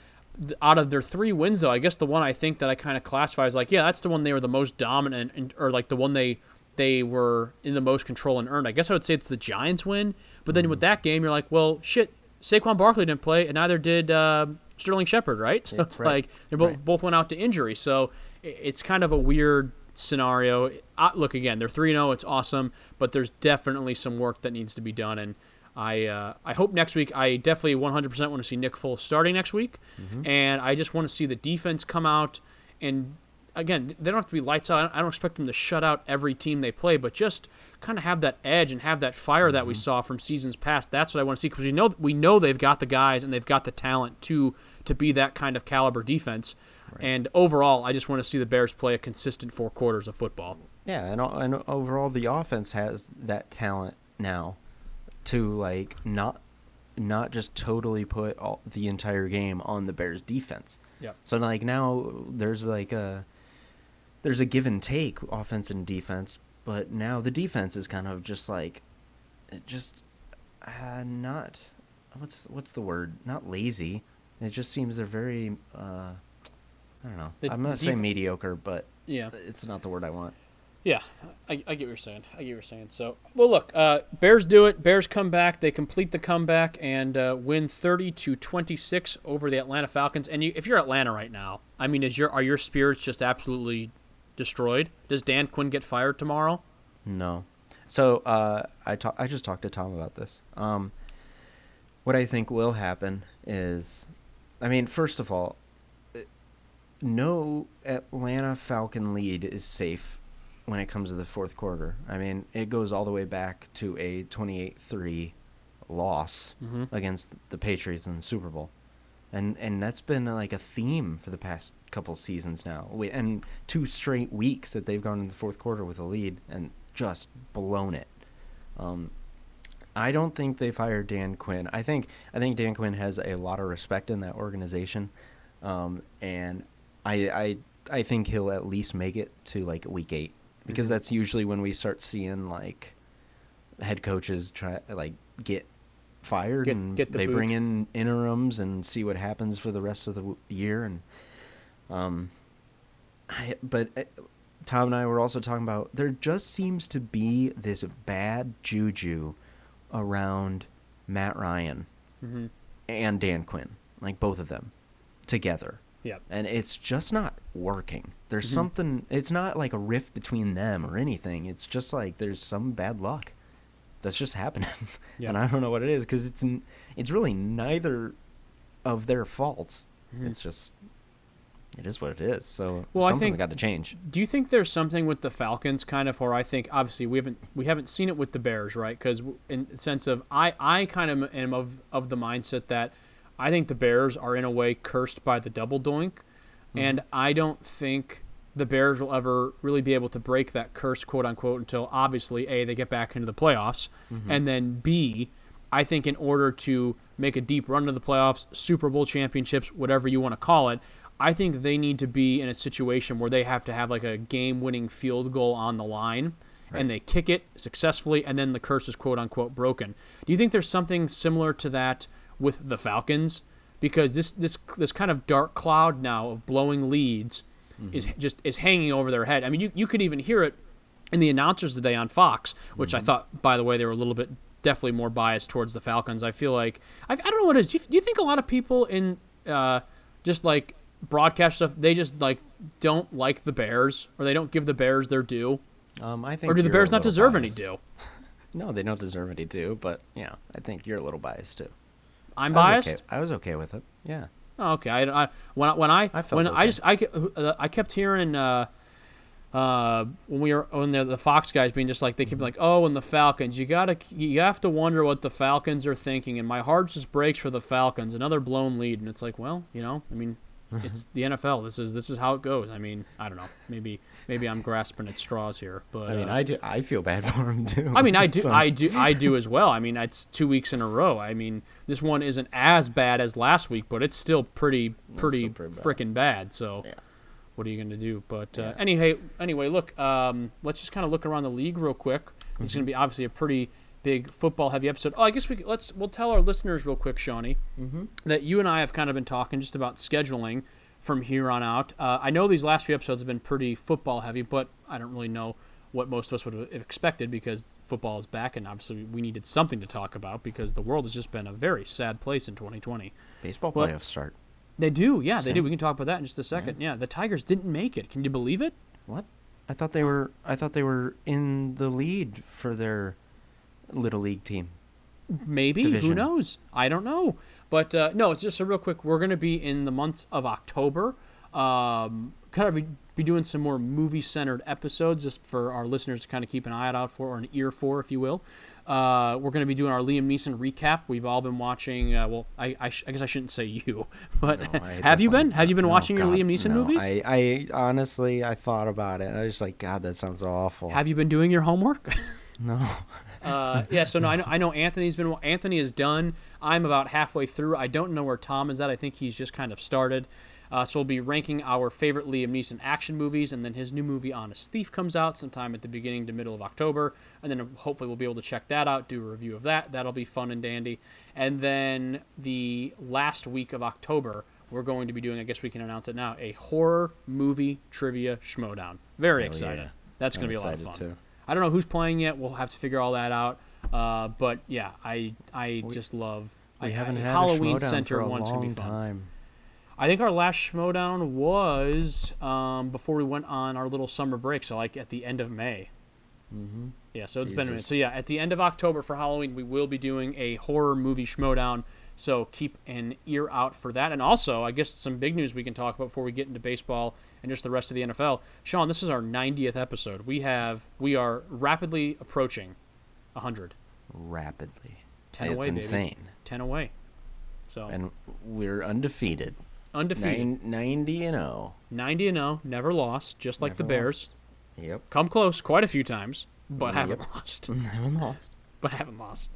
Speaker 1: Out of their three wins, though, I guess the one I think that I kind of classify as like, yeah, that's the one they were the most dominant, and, or like the one they they were in the most control and earned. I guess I would say it's the Giants win. But then with that game, you're like, well, shit, Saquon Barkley didn't play, and neither did uh, Sterling Shepard, right? So
Speaker 2: Yeah,
Speaker 1: it's
Speaker 2: right.
Speaker 1: like they both
Speaker 2: Right.
Speaker 1: both went out to injury. So it's kind of a weird scenario. Uh, look again, they're 3 0. It's awesome, but there's definitely some work that needs to be done, and I uh, I hope next week. I definitely 100% want to see Nick Foles starting next week, and I just want to see the defense come out and. Again, they don't have to be lights out. I don't expect them to shut out every team they play, but just kind of have that edge and have that fire that we mm-hmm. saw from seasons past. That's what I want to see because we know we know they've got the guys and they've got the talent to to be that kind of caliber defense. And overall, I just want to see the Bears play a consistent four quarters of football.
Speaker 2: yeah, and, and overall, the offense has that talent now to like not not just totally put all, the entire game on the Bears defense.
Speaker 1: Yep.
Speaker 2: So like now there's like a there's a give and take offense and defense, but now the defense is kind of just like it just uh, not what's what's the word? Not lazy. It just seems they're very uh I don't know.
Speaker 1: The-
Speaker 2: I'm not
Speaker 1: the
Speaker 2: saying mediocre, but
Speaker 1: Yeah.
Speaker 2: it's not the word I want.
Speaker 1: Yeah, I, I get what you're saying. I get what you're saying. So, well, look, uh, Bears do it. Bears come back. They complete the comeback and uh, win 30 to 26 over the Atlanta Falcons. And you, if you're Atlanta right now, I mean, is your are your spirits just absolutely destroyed? Does Dan Quinn get fired tomorrow?
Speaker 2: No. So uh, I I just talked to Tom about this. Um, what I think will happen is, I mean, first of all, no Atlanta Falcon lead is safe when it comes to the fourth quarter. I mean, it goes all the way back to a 28-3 loss
Speaker 1: Mhm.
Speaker 2: against the Patriots in the Super Bowl. And and that's been uh, like a theme for the past couple seasons now. We, and two straight weeks that they've gone in the fourth quarter with a lead and just blown it. Um, I don't think they've hired Dan Quinn. I think I think Dan Quinn has a lot of respect in that organization, um, and I, I I think he'll at least make it to like week eight because
Speaker 1: Mhm.
Speaker 2: that's usually when we start seeing like head coaches try like get fired
Speaker 1: Get-
Speaker 2: and
Speaker 1: get the
Speaker 2: they bring in interims and see what happens for the rest of the year and um I, but uh, Tom and I were also talking about there just seems to be this bad juju around Matt Ryan
Speaker 1: Mm-hmm.
Speaker 2: and Dan Quinn, like both of them together.
Speaker 1: Yep.
Speaker 2: And it's just not working. There's
Speaker 1: Mhm.
Speaker 2: something it's not like a rift between them or anything. It's just like there's some bad luck that's just happening.
Speaker 1: Yep.
Speaker 2: and I don't know what it is cuz it's n- it's really neither of their faults.
Speaker 1: Mhm.
Speaker 2: It's just it is what it is. So
Speaker 1: Well, I think-
Speaker 2: got to change.
Speaker 1: Do you think there's something with the Falcons, kind of, where I think obviously we haven't we haven't seen it with the Bears, right? Because in the sense of I I kind of am of of the mindset that I think the Bears are in a way cursed by the double doink, and I don't think the Bears will ever really be able to break that curse, quote unquote, until obviously a they get back into the playoffs, mm-hmm. and then b I think in order to make a deep run to the playoffs, Super Bowl championships, whatever you want to call it, I think they need to be in a situation where they have to have like a game-winning field goal on the line,
Speaker 2: Right.
Speaker 1: and they kick it successfully, and then the curse is quote unquote broken. Do you think there's something similar to that with the Falcons? Because this this this kind of dark cloud now of blowing leads is just is hanging over their head. I mean, you, you could even hear it in the announcers today on Fox, which I thought, by the way, they were a little bit definitely more biased towards the Falcons. I feel like I, I don't know what it is. Do you, do you think a lot of people in uh, just like broadcast stuff they just like don't like the Bears or they don't give the Bears their due,
Speaker 2: Um I think
Speaker 1: or do the Bears not deserve any due?
Speaker 2: No, they don't deserve any due, but yeah, I think you're a little biased too.
Speaker 1: I'm
Speaker 2: I
Speaker 1: biased.
Speaker 2: okay- I was okay with it. Yeah.
Speaker 1: Oh, okay. I, I when I, when I,
Speaker 2: I felt
Speaker 1: when I just I, uh, I kept hearing uh, uh, when we were when the, the Fox guys being just like they keep
Speaker 2: Mm-hmm.
Speaker 1: like oh and the Falcons you gotta you have to wonder what the Falcons are thinking and my heart just breaks for the Falcons another blown lead and it's like well you know I mean it's the NFL this is this is how it goes I mean I don't know maybe maybe I'm grasping at straws here but
Speaker 2: I mean,
Speaker 1: uh,
Speaker 2: I do. I feel bad for him too.
Speaker 1: I mean, I do,
Speaker 2: So-
Speaker 1: I do, I do as well. I mean, it's two weeks in a row. I mean, this one isn't as bad as last week, but it's still pretty, pretty,
Speaker 2: still pretty bad.
Speaker 1: freaking bad. So,
Speaker 2: Yeah.
Speaker 1: what are you gonna do? But uh,
Speaker 2: Yeah.
Speaker 1: anyway, anyway, look, um, let's just kind of look around the league real quick. This is gonna be obviously a pretty big football heavy episode. Oh, I guess we let's we'll tell our listeners real quick, Shawnee, that you and I have kind of been talking just about scheduling from here on out. Uh, I know these last few episodes have been pretty football heavy, but I don't really know what most of us would have expected because football is back, and obviously we needed something to talk about because the world has just been a very sad place in 2020.
Speaker 2: baseball
Speaker 1: What?
Speaker 2: playoffs start.
Speaker 1: They do, yeah, they do. We can talk about that in just a second. Yeah, the Tigers didn't make it. Can you believe it?
Speaker 2: What? I thought they were. I thought they were in the lead for their little league team.
Speaker 1: Maybe. Who knows? I don't know. But uh, no, it's just a real quick. We're going to be in the month of October. Um, kind of be, be doing some more movie centered episodes just for our listeners to kind of keep an eye out for, or an ear for, if you will. Uh, we're going to be doing our Liam Neeson recap. We've all been watching. Uh, well, I, I, sh- I guess I shouldn't say you, but
Speaker 2: No,
Speaker 1: have you been? Have you been
Speaker 2: no,
Speaker 1: watching your Liam Neeson
Speaker 2: no.
Speaker 1: movies?
Speaker 2: I, I honestly, I thought about it. I was like, God, that sounds awful.
Speaker 1: have you been doing your homework?
Speaker 2: no.
Speaker 1: Uh, yeah, so no, I know, I know Anthony's been Anthony is done. I'm about halfway through. I don't know where Tom is at. I think he's just kind of started. Uh, so we'll be ranking our favorite Liam Neeson action movies, and then his new movie Honest Thief comes out sometime at the beginning to middle of October, and then hopefully we'll be able to check that out, do a review of that. That'll be fun and dandy. And then the last week of October, we're going to be doing. I guess we can announce it now. A horror movie trivia schmodown. Very
Speaker 2: Hell
Speaker 1: excited.
Speaker 2: yeah.
Speaker 1: That's going to be a lot of fun.
Speaker 2: too.
Speaker 1: I don't know who's playing yet. We'll have to figure all that out. Uh, but yeah, I I just love.
Speaker 2: We
Speaker 1: I,
Speaker 2: haven't
Speaker 1: I,
Speaker 2: had
Speaker 1: Halloween
Speaker 2: a
Speaker 1: Center
Speaker 2: for a
Speaker 1: one's gonna be
Speaker 2: long
Speaker 1: fun.
Speaker 2: time.
Speaker 1: I think our last Schmodown was um, before we went on our little summer break, so like at the end of May.
Speaker 2: Mm-hmm.
Speaker 1: Yeah, so it's been a minute. So yeah, at the end of October for Halloween, we will be doing a horror movie Schmodown. So keep an ear out for that. And also, I guess some big news we can talk about before we get into baseball and just the rest of the NFL. Sean, this is our 90th episode. We have we are rapidly approaching 100.
Speaker 2: Rapidly.
Speaker 1: 10
Speaker 2: it's
Speaker 1: away, baby.
Speaker 2: insane.
Speaker 1: 10 away. So
Speaker 2: And we're undefeated.
Speaker 1: undefeated.
Speaker 2: Nine, 90 and oh.
Speaker 1: 90 and 0, never lost, just like the
Speaker 2: Never
Speaker 1: Bears.
Speaker 2: Yep.
Speaker 1: Come close quite a few times, but haven't lost.
Speaker 2: Haven't lost.
Speaker 1: but haven't lost.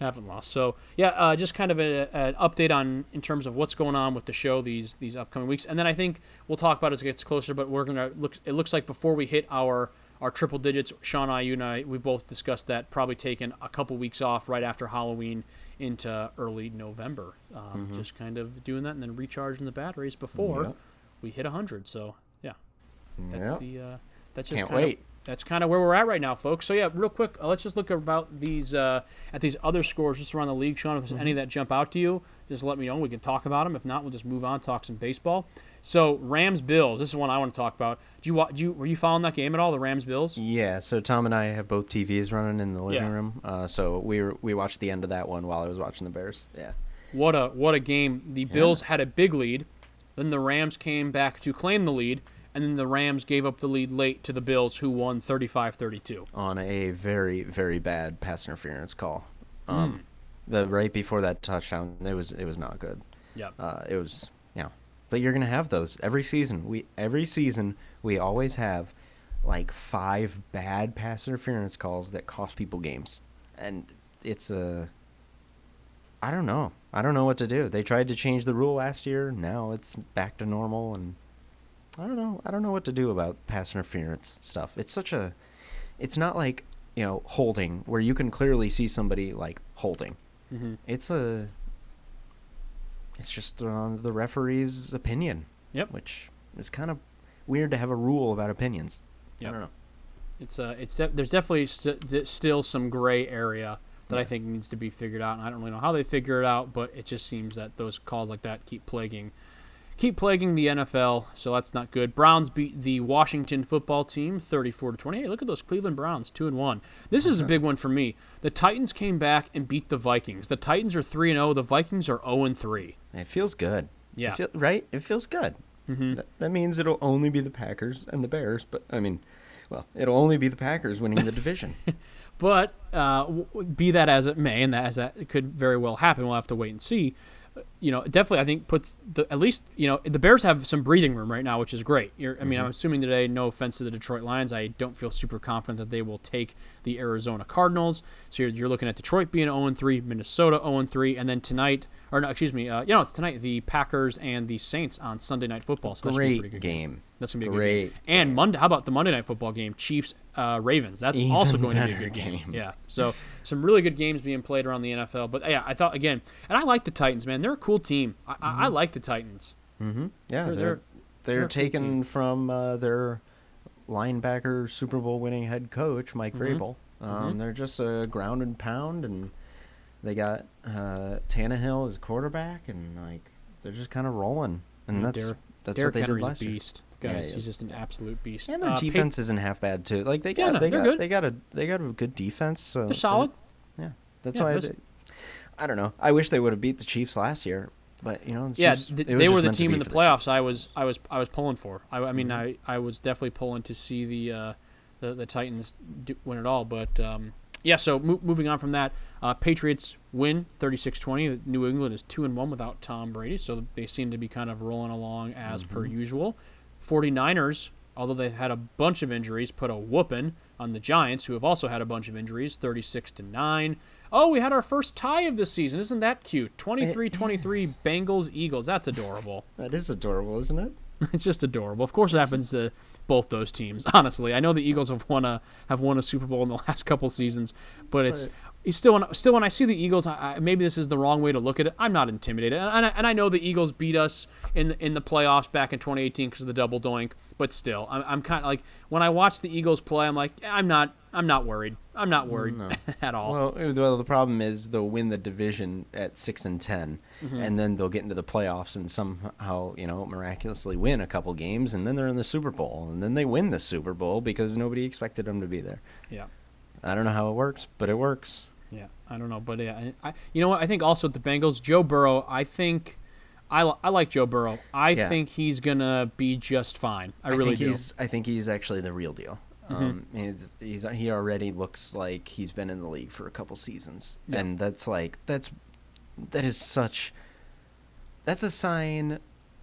Speaker 1: Haven't lost. So yeah, uh, just kind of an update on in terms of what's going on with the show these these upcoming weeks, and then I think we'll talk about it as it gets closer. But we're gonna look. It looks like before we hit our our triple digits, Sean, and I, you and I, we both discussed that probably taking a couple weeks off right after Halloween into early November. Um, Just kind of doing that and then recharging the batteries before
Speaker 2: Yep.
Speaker 1: we hit hundred. So yeah, that's
Speaker 2: Yep.
Speaker 1: the uh, that's just
Speaker 2: Can't
Speaker 1: kind
Speaker 2: wait.
Speaker 1: Of, that's kind of where we're at right now, folks. So yeah, real quick, uh, let's just look about these uh, at these other scores just around the league, Sean. If there's any that jump out to you, just let me know. We can talk about them. If not, we'll just move on, talk some baseball. So Rams Bills. This is one I want to talk about. Do you do you were you following that game at all? The Rams Bills.
Speaker 2: Yeah, so Tom and I have both TVs running in the living
Speaker 1: Yeah.
Speaker 2: room. Uh, so we were, we watched the end of that one while I was watching the Bears. Yeah.
Speaker 1: What a what a game! The Bills had a big lead, then the Rams came back to claim the lead, and then the Rams gave up the lead late to the Bills, who won 35-32.
Speaker 2: On a very very bad pass interference call.
Speaker 1: Hmm.
Speaker 2: Um, the right before that touchdown, it was it was not good.
Speaker 1: Yep.
Speaker 2: Uh, it was yeah. But you're gonna have those every season. We every season we always have like five bad pass interference calls that cost people games, and it's a. I don't know. I don't know what to do. They tried to change the rule last year. Now it's back to normal, and I don't know. I don't know what to do about pass interference stuff. It's such a. It's not like you know holding where you can clearly see somebody like holding.
Speaker 1: hmm
Speaker 2: It's a. It's just on the referee's opinion.
Speaker 1: Yep.
Speaker 2: Which is kind of weird to have a rule about opinions.
Speaker 1: Yep.
Speaker 2: I don't know.
Speaker 1: It's uh, it's de- there's definitely st- still some gray area that I think needs to be figured out, and I don't really know how they figure it out, but it just seems that those calls like that keep plaguing, keep plaguing the NFL. So that's not good. Browns beat the Washington Football Team 34 to 20. Hey, look at those Cleveland Browns, two and one. This is a big one for me. The Titans came back and beat the Vikings. The Titans are three and zero. The Vikings are zero and three.
Speaker 2: It feels good.
Speaker 1: Yeah.
Speaker 2: It feel, right? It feels good.
Speaker 1: Mhm.
Speaker 2: That, that means it'll only be the Packers and the Bears, but I mean, well, it'll only be the Packers winning the division.
Speaker 1: But uh, be that as it may, and that as that could very well happen, we'll have to wait and see. You know, definitely, I think puts the at least you know the Bears have some breathing room right now, which is great. You're, I mean, I'm assuming today, no offense to the Detroit Lions, I don't feel super confident that they will take the Arizona Cardinals. So you're, you're looking at Detroit being 0 3, Minnesota 0 3, and then tonight, or no, excuse me, uh, you know, it's tonight the Packers and the Saints on Sunday Night Football. So that should a
Speaker 2: Great
Speaker 1: pretty good
Speaker 2: game.
Speaker 1: That's gonna be a good
Speaker 2: Great
Speaker 1: game. And Monday, how about the Monday Night Football game? Chiefs, uh, Ravens. That's
Speaker 2: Even
Speaker 1: also going to be a good game.
Speaker 2: game.
Speaker 1: Yeah. So some really good games being played around the NFL. But yeah, I thought again, and I like the Titans, man. They're a cool team. I, I, I like the Titans.
Speaker 2: Mm-hmm. Yeah,
Speaker 1: They're-
Speaker 2: they're
Speaker 1: they're-
Speaker 2: they're,
Speaker 1: they're cool
Speaker 2: taken from uh, their linebacker Super Bowl winning head coach Mike
Speaker 1: Mhm.
Speaker 2: Vrabel. Um, They're just a ground and pound, and they got uh, Tannehill as quarterback, and like they're just kind of rolling, and
Speaker 1: Yeah,
Speaker 2: that's
Speaker 1: Derrick-
Speaker 2: that's
Speaker 1: Derrick
Speaker 2: what they
Speaker 1: Henry's
Speaker 2: did last
Speaker 1: a
Speaker 2: year.
Speaker 1: Beast.
Speaker 2: Yeah, he
Speaker 1: he's just an absolute beast.
Speaker 2: And their
Speaker 1: Uh, Pa-
Speaker 2: defense isn't half bad too. Like they
Speaker 1: Yeah,
Speaker 2: got
Speaker 1: no,
Speaker 2: they
Speaker 1: they're
Speaker 2: got
Speaker 1: good.
Speaker 2: they got a they got a good defense. So
Speaker 1: they're solid.
Speaker 2: Yeah, that's
Speaker 1: Yeah,
Speaker 2: why.
Speaker 1: there's-
Speaker 2: They, I don't know. I wish they would have beat the Chiefs last year, but you know, the
Speaker 1: Yeah,
Speaker 2: Chiefs-
Speaker 1: th-
Speaker 2: it was
Speaker 1: they were the team in the playoffs.
Speaker 2: Chiefs.
Speaker 1: I was, I was, I was pulling for. I, I mean,
Speaker 2: Mhm.
Speaker 1: I, I was definitely pulling to see the, uh, the, the Titans do, win it all. But um, yeah, so mo- moving on from that, uh, Patriots win 36-20. New England is two and one without Tom Brady, so they seem to be kind of rolling along as per
Speaker 2: Mm-hmm.
Speaker 1: usual. 49ers, although they've had a bunch of injuries, put a whooping on the Giants, who have also had a bunch of injuries, 36 to nine. Oh, we had our first tie of the season. Isn't that cute? 23-23 Bengals Eagles. That's adorable.
Speaker 2: That is adorable, isn't it?
Speaker 1: It's just adorable. Of course, it happens to both those teams. Honestly, I know the Eagles have won a have won a Super Bowl in the last couple seasons, but it's still when, still when I see the Eagles, I, I, maybe this is the wrong way to look at it. I'm not intimidated, and, and, I, and I know the Eagles beat us in the, in the playoffs back in 2018 because of the double doink. But still, I'm, I'm kind of like when I watch the Eagles play, I'm like, I'm not I'm not worried. I'm not worried
Speaker 2: No.
Speaker 1: at all.
Speaker 2: Well, well, the problem is they'll win the division at six and 10
Speaker 1: Mm-hmm.
Speaker 2: and then they'll get into the playoffs and somehow, you know, miraculously win a couple games, and then they're in the Super Bowl, and then they win the Super Bowl because nobody expected them to be there.
Speaker 1: yeah.
Speaker 2: I don't know how it works, but it works.
Speaker 1: Yeah, I don't know, but yeah, I, I, you know what? I think also with the Bengals, Joe Burrow. I think I, I like Joe Burrow. I
Speaker 2: Yeah.
Speaker 1: think he's gonna be just fine. I, really
Speaker 2: think
Speaker 1: do.
Speaker 2: he's I think he's actually the real deal.
Speaker 1: Mm-hmm.
Speaker 2: Um, he's, he's he already looks like he's been in the league for a couple seasons,
Speaker 1: Yeah.
Speaker 2: and that's like that's that is such that's a sign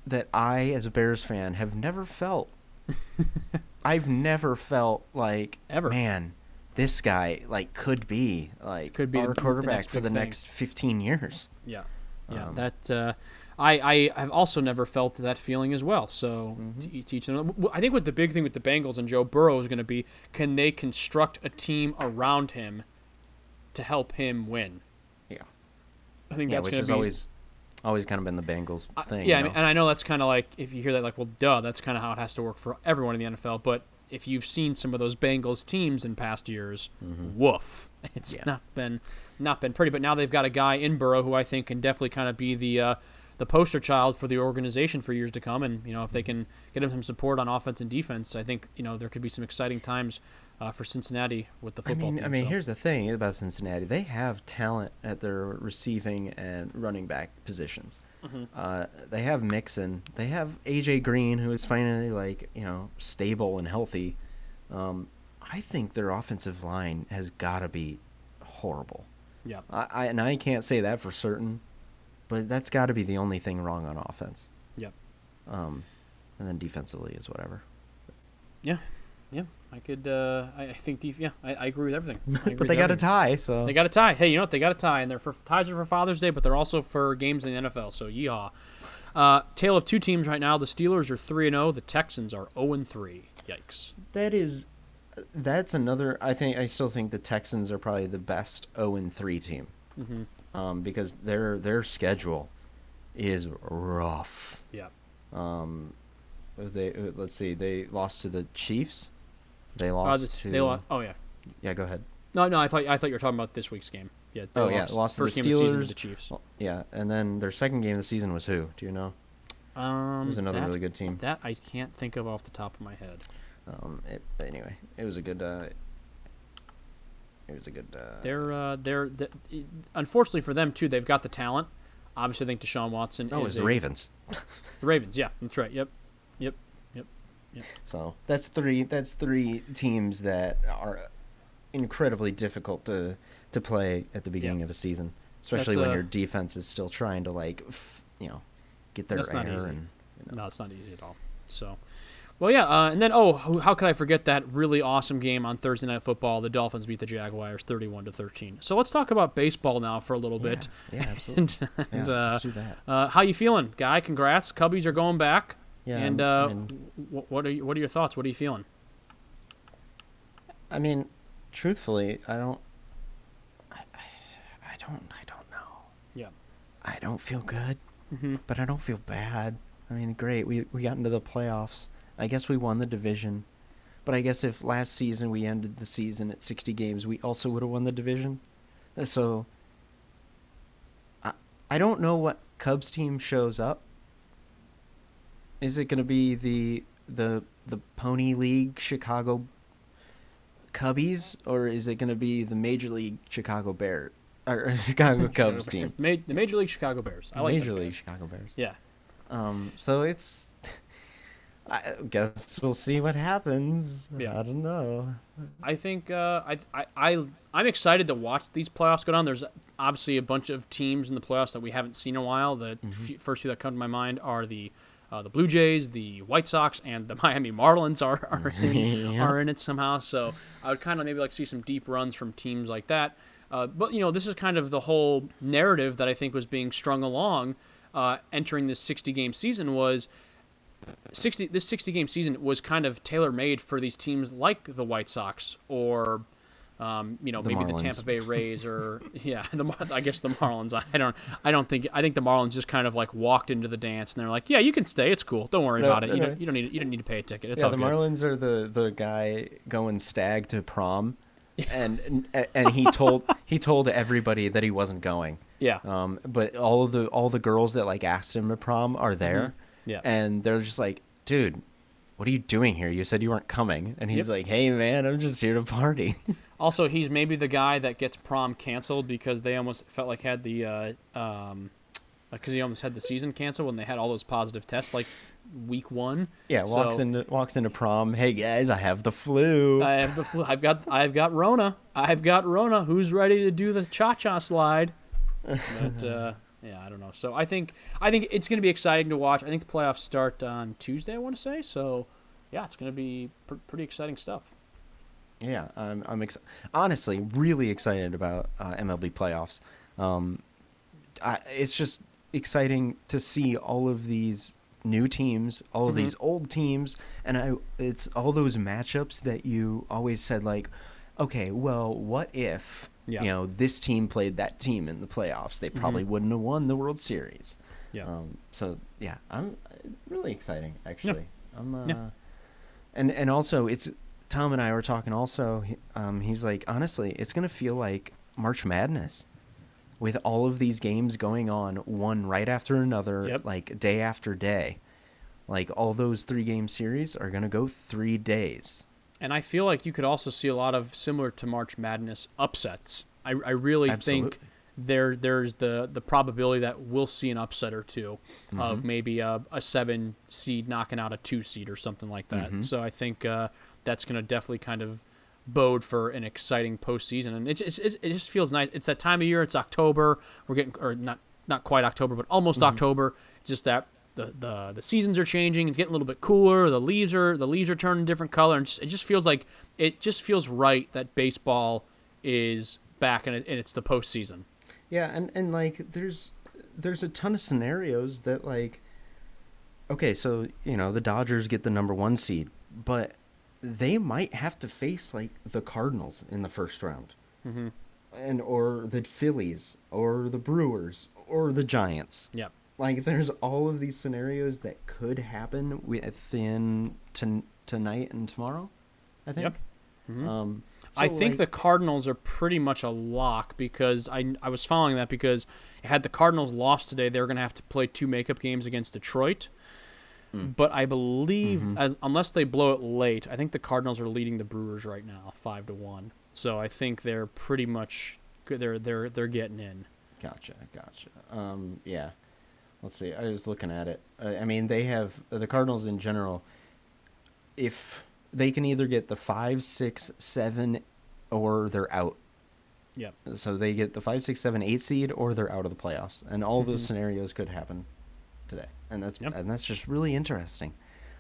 Speaker 2: that I, as a Bears fan, have never felt. I've never felt like
Speaker 1: Ever.
Speaker 2: man, this guy like could be like
Speaker 1: Could be the-
Speaker 2: our
Speaker 1: the
Speaker 2: quarterback
Speaker 1: next
Speaker 2: for the
Speaker 1: thing.
Speaker 2: next fifteen years.
Speaker 1: Yeah, yeah.
Speaker 2: Um,
Speaker 1: that uh, I I have also never felt that feeling as well. So
Speaker 2: Mm-hmm.
Speaker 1: to each- to. I think what the big thing with the Bengals and Joe Burrow is going to be, can they construct a team around him to help him win?
Speaker 2: Yeah,
Speaker 1: I think
Speaker 2: yeah,
Speaker 1: that's
Speaker 2: which
Speaker 1: going to
Speaker 2: has
Speaker 1: be
Speaker 2: always always kind of been the Bengals
Speaker 1: I-
Speaker 2: thing.
Speaker 1: yeah,
Speaker 2: you
Speaker 1: I mean, and I know that's kind of like if you hear that, like, well, duh, that's kind of how it has to work for everyone in the NFL. But if you've seen some of those Bengals teams in past years, woof, it's
Speaker 2: Mm-hmm. Yeah.
Speaker 1: not been not been pretty. But now they've got a guy in Burrow who I think can definitely kind of be the uh, the poster child for the organization for years to come. And you know, if they can get him some support on offense and defense, I think you know there could be some exciting times uh, for Cincinnati with the
Speaker 2: I
Speaker 1: football
Speaker 2: mean,
Speaker 1: team.
Speaker 2: I mean,
Speaker 1: so.
Speaker 2: here's the thing about Cincinnati: they have talent at their receiving and running back positions.
Speaker 1: Mm-hmm.
Speaker 2: Uh, they have Mixon. They have AJ Green, who is finally like you know stable and healthy. Um, I think their offensive line has got to be horrible.
Speaker 1: yeah,
Speaker 2: I, I and I can't say that for certain, but that's got to be the only thing wrong on offense.
Speaker 1: yeah,
Speaker 2: Um, and then defensively is whatever.
Speaker 1: yeah, yeah. I could. Uh, I, I think. Def- yeah, I, I agree with everything. Agree
Speaker 2: but they got a tie, so
Speaker 1: They got a tie. Hey, you know what? They got a tie, and they're for ties are for Father's Day, but they're also for games in the NFL. So yeehaw. Uh, tale of two teams right now. The Steelers are three and zero. The Texans are zero and three. Yikes.
Speaker 2: That is, that's another. I think I still think the Texans are probably the best zero and three team,
Speaker 1: hmm
Speaker 2: um, because their their schedule is rough.
Speaker 1: Yeah.
Speaker 2: Um, they uh, let's see, they lost to the Chiefs. They
Speaker 1: Uh,
Speaker 2: lost
Speaker 1: this-
Speaker 2: to.
Speaker 1: they lost. Oh yeah.
Speaker 2: Yeah, go ahead.
Speaker 1: No, no. I thought I thought you were talking about this week's game. Yeah. They
Speaker 2: Oh, yeah, lost to the
Speaker 1: first game of the season to
Speaker 2: Steelers.
Speaker 1: the Chiefs.
Speaker 2: Well, yeah, and then their second game of the season was who? Do you know?
Speaker 1: Um,
Speaker 2: It was another
Speaker 1: that,
Speaker 2: really good team.
Speaker 1: That I can't think of off the top of my head.
Speaker 2: Um, it, anyway, it was a good. Uh, it was a good. Uh,
Speaker 1: They're uh, they're, the unfortunately for them too. They've got the talent. Obviously, I think Deshaun Watson
Speaker 2: oh, it
Speaker 1: is
Speaker 2: was the Ravens.
Speaker 1: The Ravens. Yeah, that's right. Yep. Yep.
Speaker 2: So that's three. That's three teams that are incredibly difficult to to play at the beginning of a season, especially
Speaker 1: That's,
Speaker 2: when
Speaker 1: uh,
Speaker 2: your defense is still trying to like, f- you know, get their
Speaker 1: That's not
Speaker 2: air
Speaker 1: easy.
Speaker 2: and. You know.
Speaker 1: No, it's not easy at all. So, well, yeah, uh, and then oh, how- could I forget that really awesome game on Thursday Night Football? The Dolphins beat the Jaguars, thirty-one to thirteen. So let's talk about baseball now for a little bit.
Speaker 2: Yeah, yeah, absolutely.
Speaker 1: And, and uh,
Speaker 2: let's do that.
Speaker 1: uh, how you feeling, guy? Congrats, Cubbies are going back.
Speaker 2: Yeah,
Speaker 1: and
Speaker 2: I
Speaker 1: uh,
Speaker 2: mean-
Speaker 1: what are you, what are your thoughts? What are you feeling?
Speaker 2: I mean, truthfully, I don't. I, I, I don't. I don't know.
Speaker 1: Yeah.
Speaker 2: I don't feel good,
Speaker 1: hmm
Speaker 2: but I don't feel bad. I mean, great. We we got into the playoffs. I guess we won the division, but I guess if last season we ended the season at 60 games, we also would have won the division. So. I I don't know what Cubs team shows up. Is it going to be the the the Pony League Chicago Cubbies, or is it going to be the Major League Chicago Bear or Chicago Cubs team?
Speaker 1: The, ma- the Major League Chicago Bears. I like
Speaker 2: Major League. Chicago Bears.
Speaker 1: Yeah.
Speaker 2: Um, so it's. I guess we'll see what happens.
Speaker 1: Yeah.
Speaker 2: I don't know.
Speaker 1: I think uh, I, I I I'm excited to watch these playoffs go down. There's obviously a bunch of teams in the playoffs that we haven't seen in a while. The few, first few that come to my mind are the uh, the Blue Jays, the White Sox, and the Miami Marlins are are in,
Speaker 2: Yeah.
Speaker 1: are in it somehow. So I would kind of maybe like see some deep runs from teams like that. Uh, but you know, this is kind of the whole narrative that I think was being strung along uh, entering this 60 game season was 60 this 60 game season was kind of tailor made for these teams like the White Sox or um, you know
Speaker 2: The
Speaker 1: maybe the Tampa Bay Rays or yeah the Mar- I guess the Marlins. I don't I don't think I think the Marlins just kind of like walked into the dance and they're like yeah you can stay. It's cool. Don't worry
Speaker 2: No,
Speaker 1: about it. You
Speaker 2: no,
Speaker 1: don't you don't need you don't need to pay a ticket. It's
Speaker 2: yeah,
Speaker 1: all
Speaker 2: the
Speaker 1: good.
Speaker 2: Marlins are the the guy going stag to prom, and and, and he told he told everybody that he wasn't going.
Speaker 1: yeah.
Speaker 2: Um, but all of the all the girls that like asked him to prom are there,
Speaker 1: yeah.
Speaker 2: And they're just like, dude, what are you doing here? You said you weren't coming. And he's
Speaker 1: Yep.
Speaker 2: like, hey, man, I'm just here to party.
Speaker 1: Also, he's maybe the guy that gets prom canceled because they almost felt like had the uh, um, because he almost had the season canceled when they had all those positive tests like week one.
Speaker 2: yeah, walks
Speaker 1: So-
Speaker 2: into walks into prom. Hey, guys, I have the flu.
Speaker 1: I have the flu. I've got I've got Rona. I've got Rona. Who's ready to do the cha cha slide? But uh, yeah, I don't know. So I think I think it's going to be exciting to watch. I think the playoffs start on Tuesday. I want to say so. Yeah, it's going to be pr- pretty exciting stuff.
Speaker 2: Yeah, I'm, I'm ex- honestly really excited about uh, MLB playoffs. Um, I, it's just exciting to see all of these new teams, all of
Speaker 1: Mhm.
Speaker 2: these old teams, and I, it's all those matchups that you always said like, okay, well, what if
Speaker 1: Yeah.
Speaker 2: you know this team played that team in the playoffs? They probably wouldn't have won the World Series.
Speaker 1: Yeah.
Speaker 2: Um, so yeah, I'm really exciting actually. I'm uh,
Speaker 1: Yeah.
Speaker 2: and and also it's Tom and I were talking also. Um, he's like, honestly, it's gonna feel like March Madness, with all of these games going on, one right after another,
Speaker 1: Yep.
Speaker 2: like day after day. Like all those three game series are gonna go three days.
Speaker 1: And I feel like you could also see a lot of similar to March Madness upsets. I, I really think there there's the the probability that we'll see an upset or 2
Speaker 2: Mm-hmm.
Speaker 1: of maybe a, a seven seed knocking out a two seed or something like that.
Speaker 2: Mm-hmm.
Speaker 1: So I think uh, that's going to definitely kind of bode for an exciting postseason, and it just it just feels nice. It's that time of year. It's October. We're getting or not not quite October, but almost
Speaker 2: Mm-hmm.
Speaker 1: October. Just that the, the the seasons are changing. It's getting a little bit cooler. The leaves are the leaves are turning different color, and just, it just feels like it just feels right that baseball is back and, it, and it's the postseason.
Speaker 2: Yeah, and and like there's there's a ton of scenarios that like okay, so you know, the Dodgers get the number 1 seed, but they might have to face like the Cardinals in the first round.
Speaker 1: Mm-hmm.
Speaker 2: And or the Phillies or the Brewers or the Giants.
Speaker 1: Yep.
Speaker 2: Like there's all of these scenarios that could happen within to, tonight and tomorrow, I think.
Speaker 1: Yep. Mhm.
Speaker 2: Um
Speaker 1: I think
Speaker 2: like-
Speaker 1: the Cardinals are pretty much a lock because I, I was following that because had the Cardinals lost today, they were going to have to play two makeup games against Detroit.
Speaker 2: Mm.
Speaker 1: But I believe,
Speaker 2: Mm-hmm.
Speaker 1: as unless they blow it late, I think the Cardinals are leading the Brewers right now, five to one. So I think they're pretty much. They're they're they're getting in.
Speaker 2: Gotcha, gotcha. Um, yeah. Let's see. I was looking at it. I, I mean, they have the Cardinals in general. If they can either get the five, six, seven, or they're out.
Speaker 1: Yep.
Speaker 2: So they get the five, six, seven, eight seed, or they're out of the playoffs, and all those
Speaker 1: Mhm.
Speaker 2: scenarios could happen today, and that's
Speaker 1: Yep.
Speaker 2: and that's just really interesting.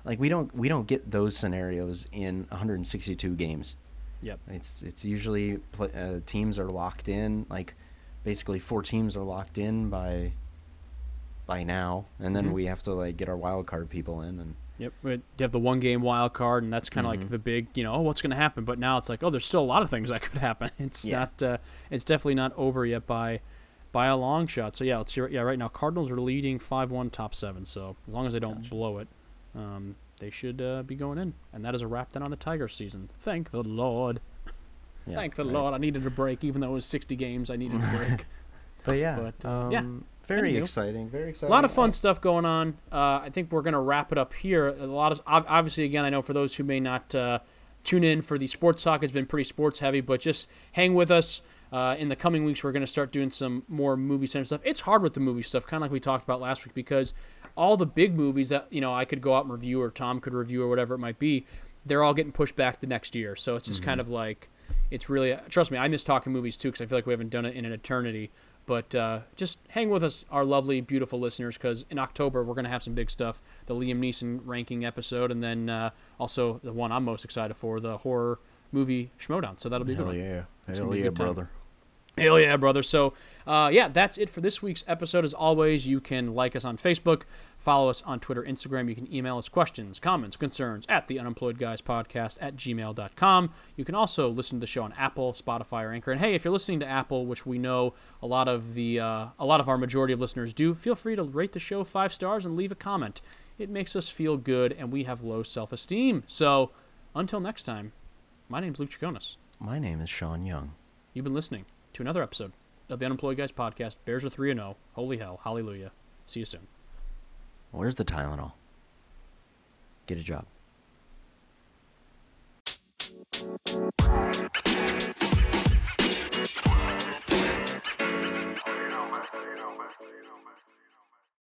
Speaker 2: Like we don't we don't get those scenarios in 162 games.
Speaker 1: Yep.
Speaker 2: It's it's usually uh, teams are locked in. Like basically four teams are locked in by by now, and then
Speaker 1: Mhm.
Speaker 2: we have to like get our wild card people in. And
Speaker 1: Yep. You have the one game wild card, and that's kind of
Speaker 2: Mhm.
Speaker 1: like the big, you know, oh, what's going to happen? But now it's like, oh, there's still a lot of things that could happen. It's
Speaker 2: Yeah.
Speaker 1: not, uh, it's definitely not over yet by by a long shot. So yeah, let's see. Yeah, right now Cardinals are leading five one top seven. So as long as they don't blow it, um, they should uh, be going in. And that is a wrap then on the Tiger season. Thank the Lord.
Speaker 2: yeah,
Speaker 1: Thank the
Speaker 2: right.
Speaker 1: Lord. I needed a break, even though it was 60 games. I needed a break.
Speaker 2: But yeah,
Speaker 1: But,
Speaker 2: um,
Speaker 1: yeah.
Speaker 2: Very exciting. Very exciting.
Speaker 1: a lot of fun stuff going on. Uh, I think we're going to wrap it up here. A lot of obviously, again, I know for those who may not uh, tune in for the sports talk, it's been pretty sports heavy, but just hang with us. Uh, in the coming weeks, we're going to start doing some more movie center stuff. It's hard with the movie stuff, kind of like we talked about last week, because all the big movies that you know I could go out and review, or Tom could review, or whatever it might be, they're all getting pushed back the next year. So it's just kind of like it's really trust me, I miss talking movies too because I feel like we haven't done it in an eternity. But uh, just hang with us, our lovely, beautiful listeners, because in October we're going to have some big stuff. The Liam Neeson ranking episode, and then uh, also the one I'm most excited for, the horror movie Schmodown. So that'll be a good.
Speaker 2: Hell yeah, hell
Speaker 1: gonna be a
Speaker 2: yeah, brother.
Speaker 1: Hell yeah, brother. So, uh, yeah, that's it for this week's episode. As always, you can like us on Facebook, follow us on Twitter, Instagram. You can email us questions, comments, concerns at the unemployed guys podcast at gmail.com. You can also listen to the show on Apple, Spotify, or Anchor. And hey, if you're listening to Apple, which we know a lot of the uh, a lot of our majority of listeners do, feel free to rate the show five stars and leave a comment. It makes us feel good, and we have low self-esteem. So, until next time, my name's Luke Jaconis.
Speaker 2: My name is Sean Young.
Speaker 1: You've been listening to another episode of the Unemployed Guys podcast. Bears are 3 and 0. Holy hell. Hallelujah. See you soon.
Speaker 2: Where's the Tylenol? Get a job.
Speaker 3: you know. You know.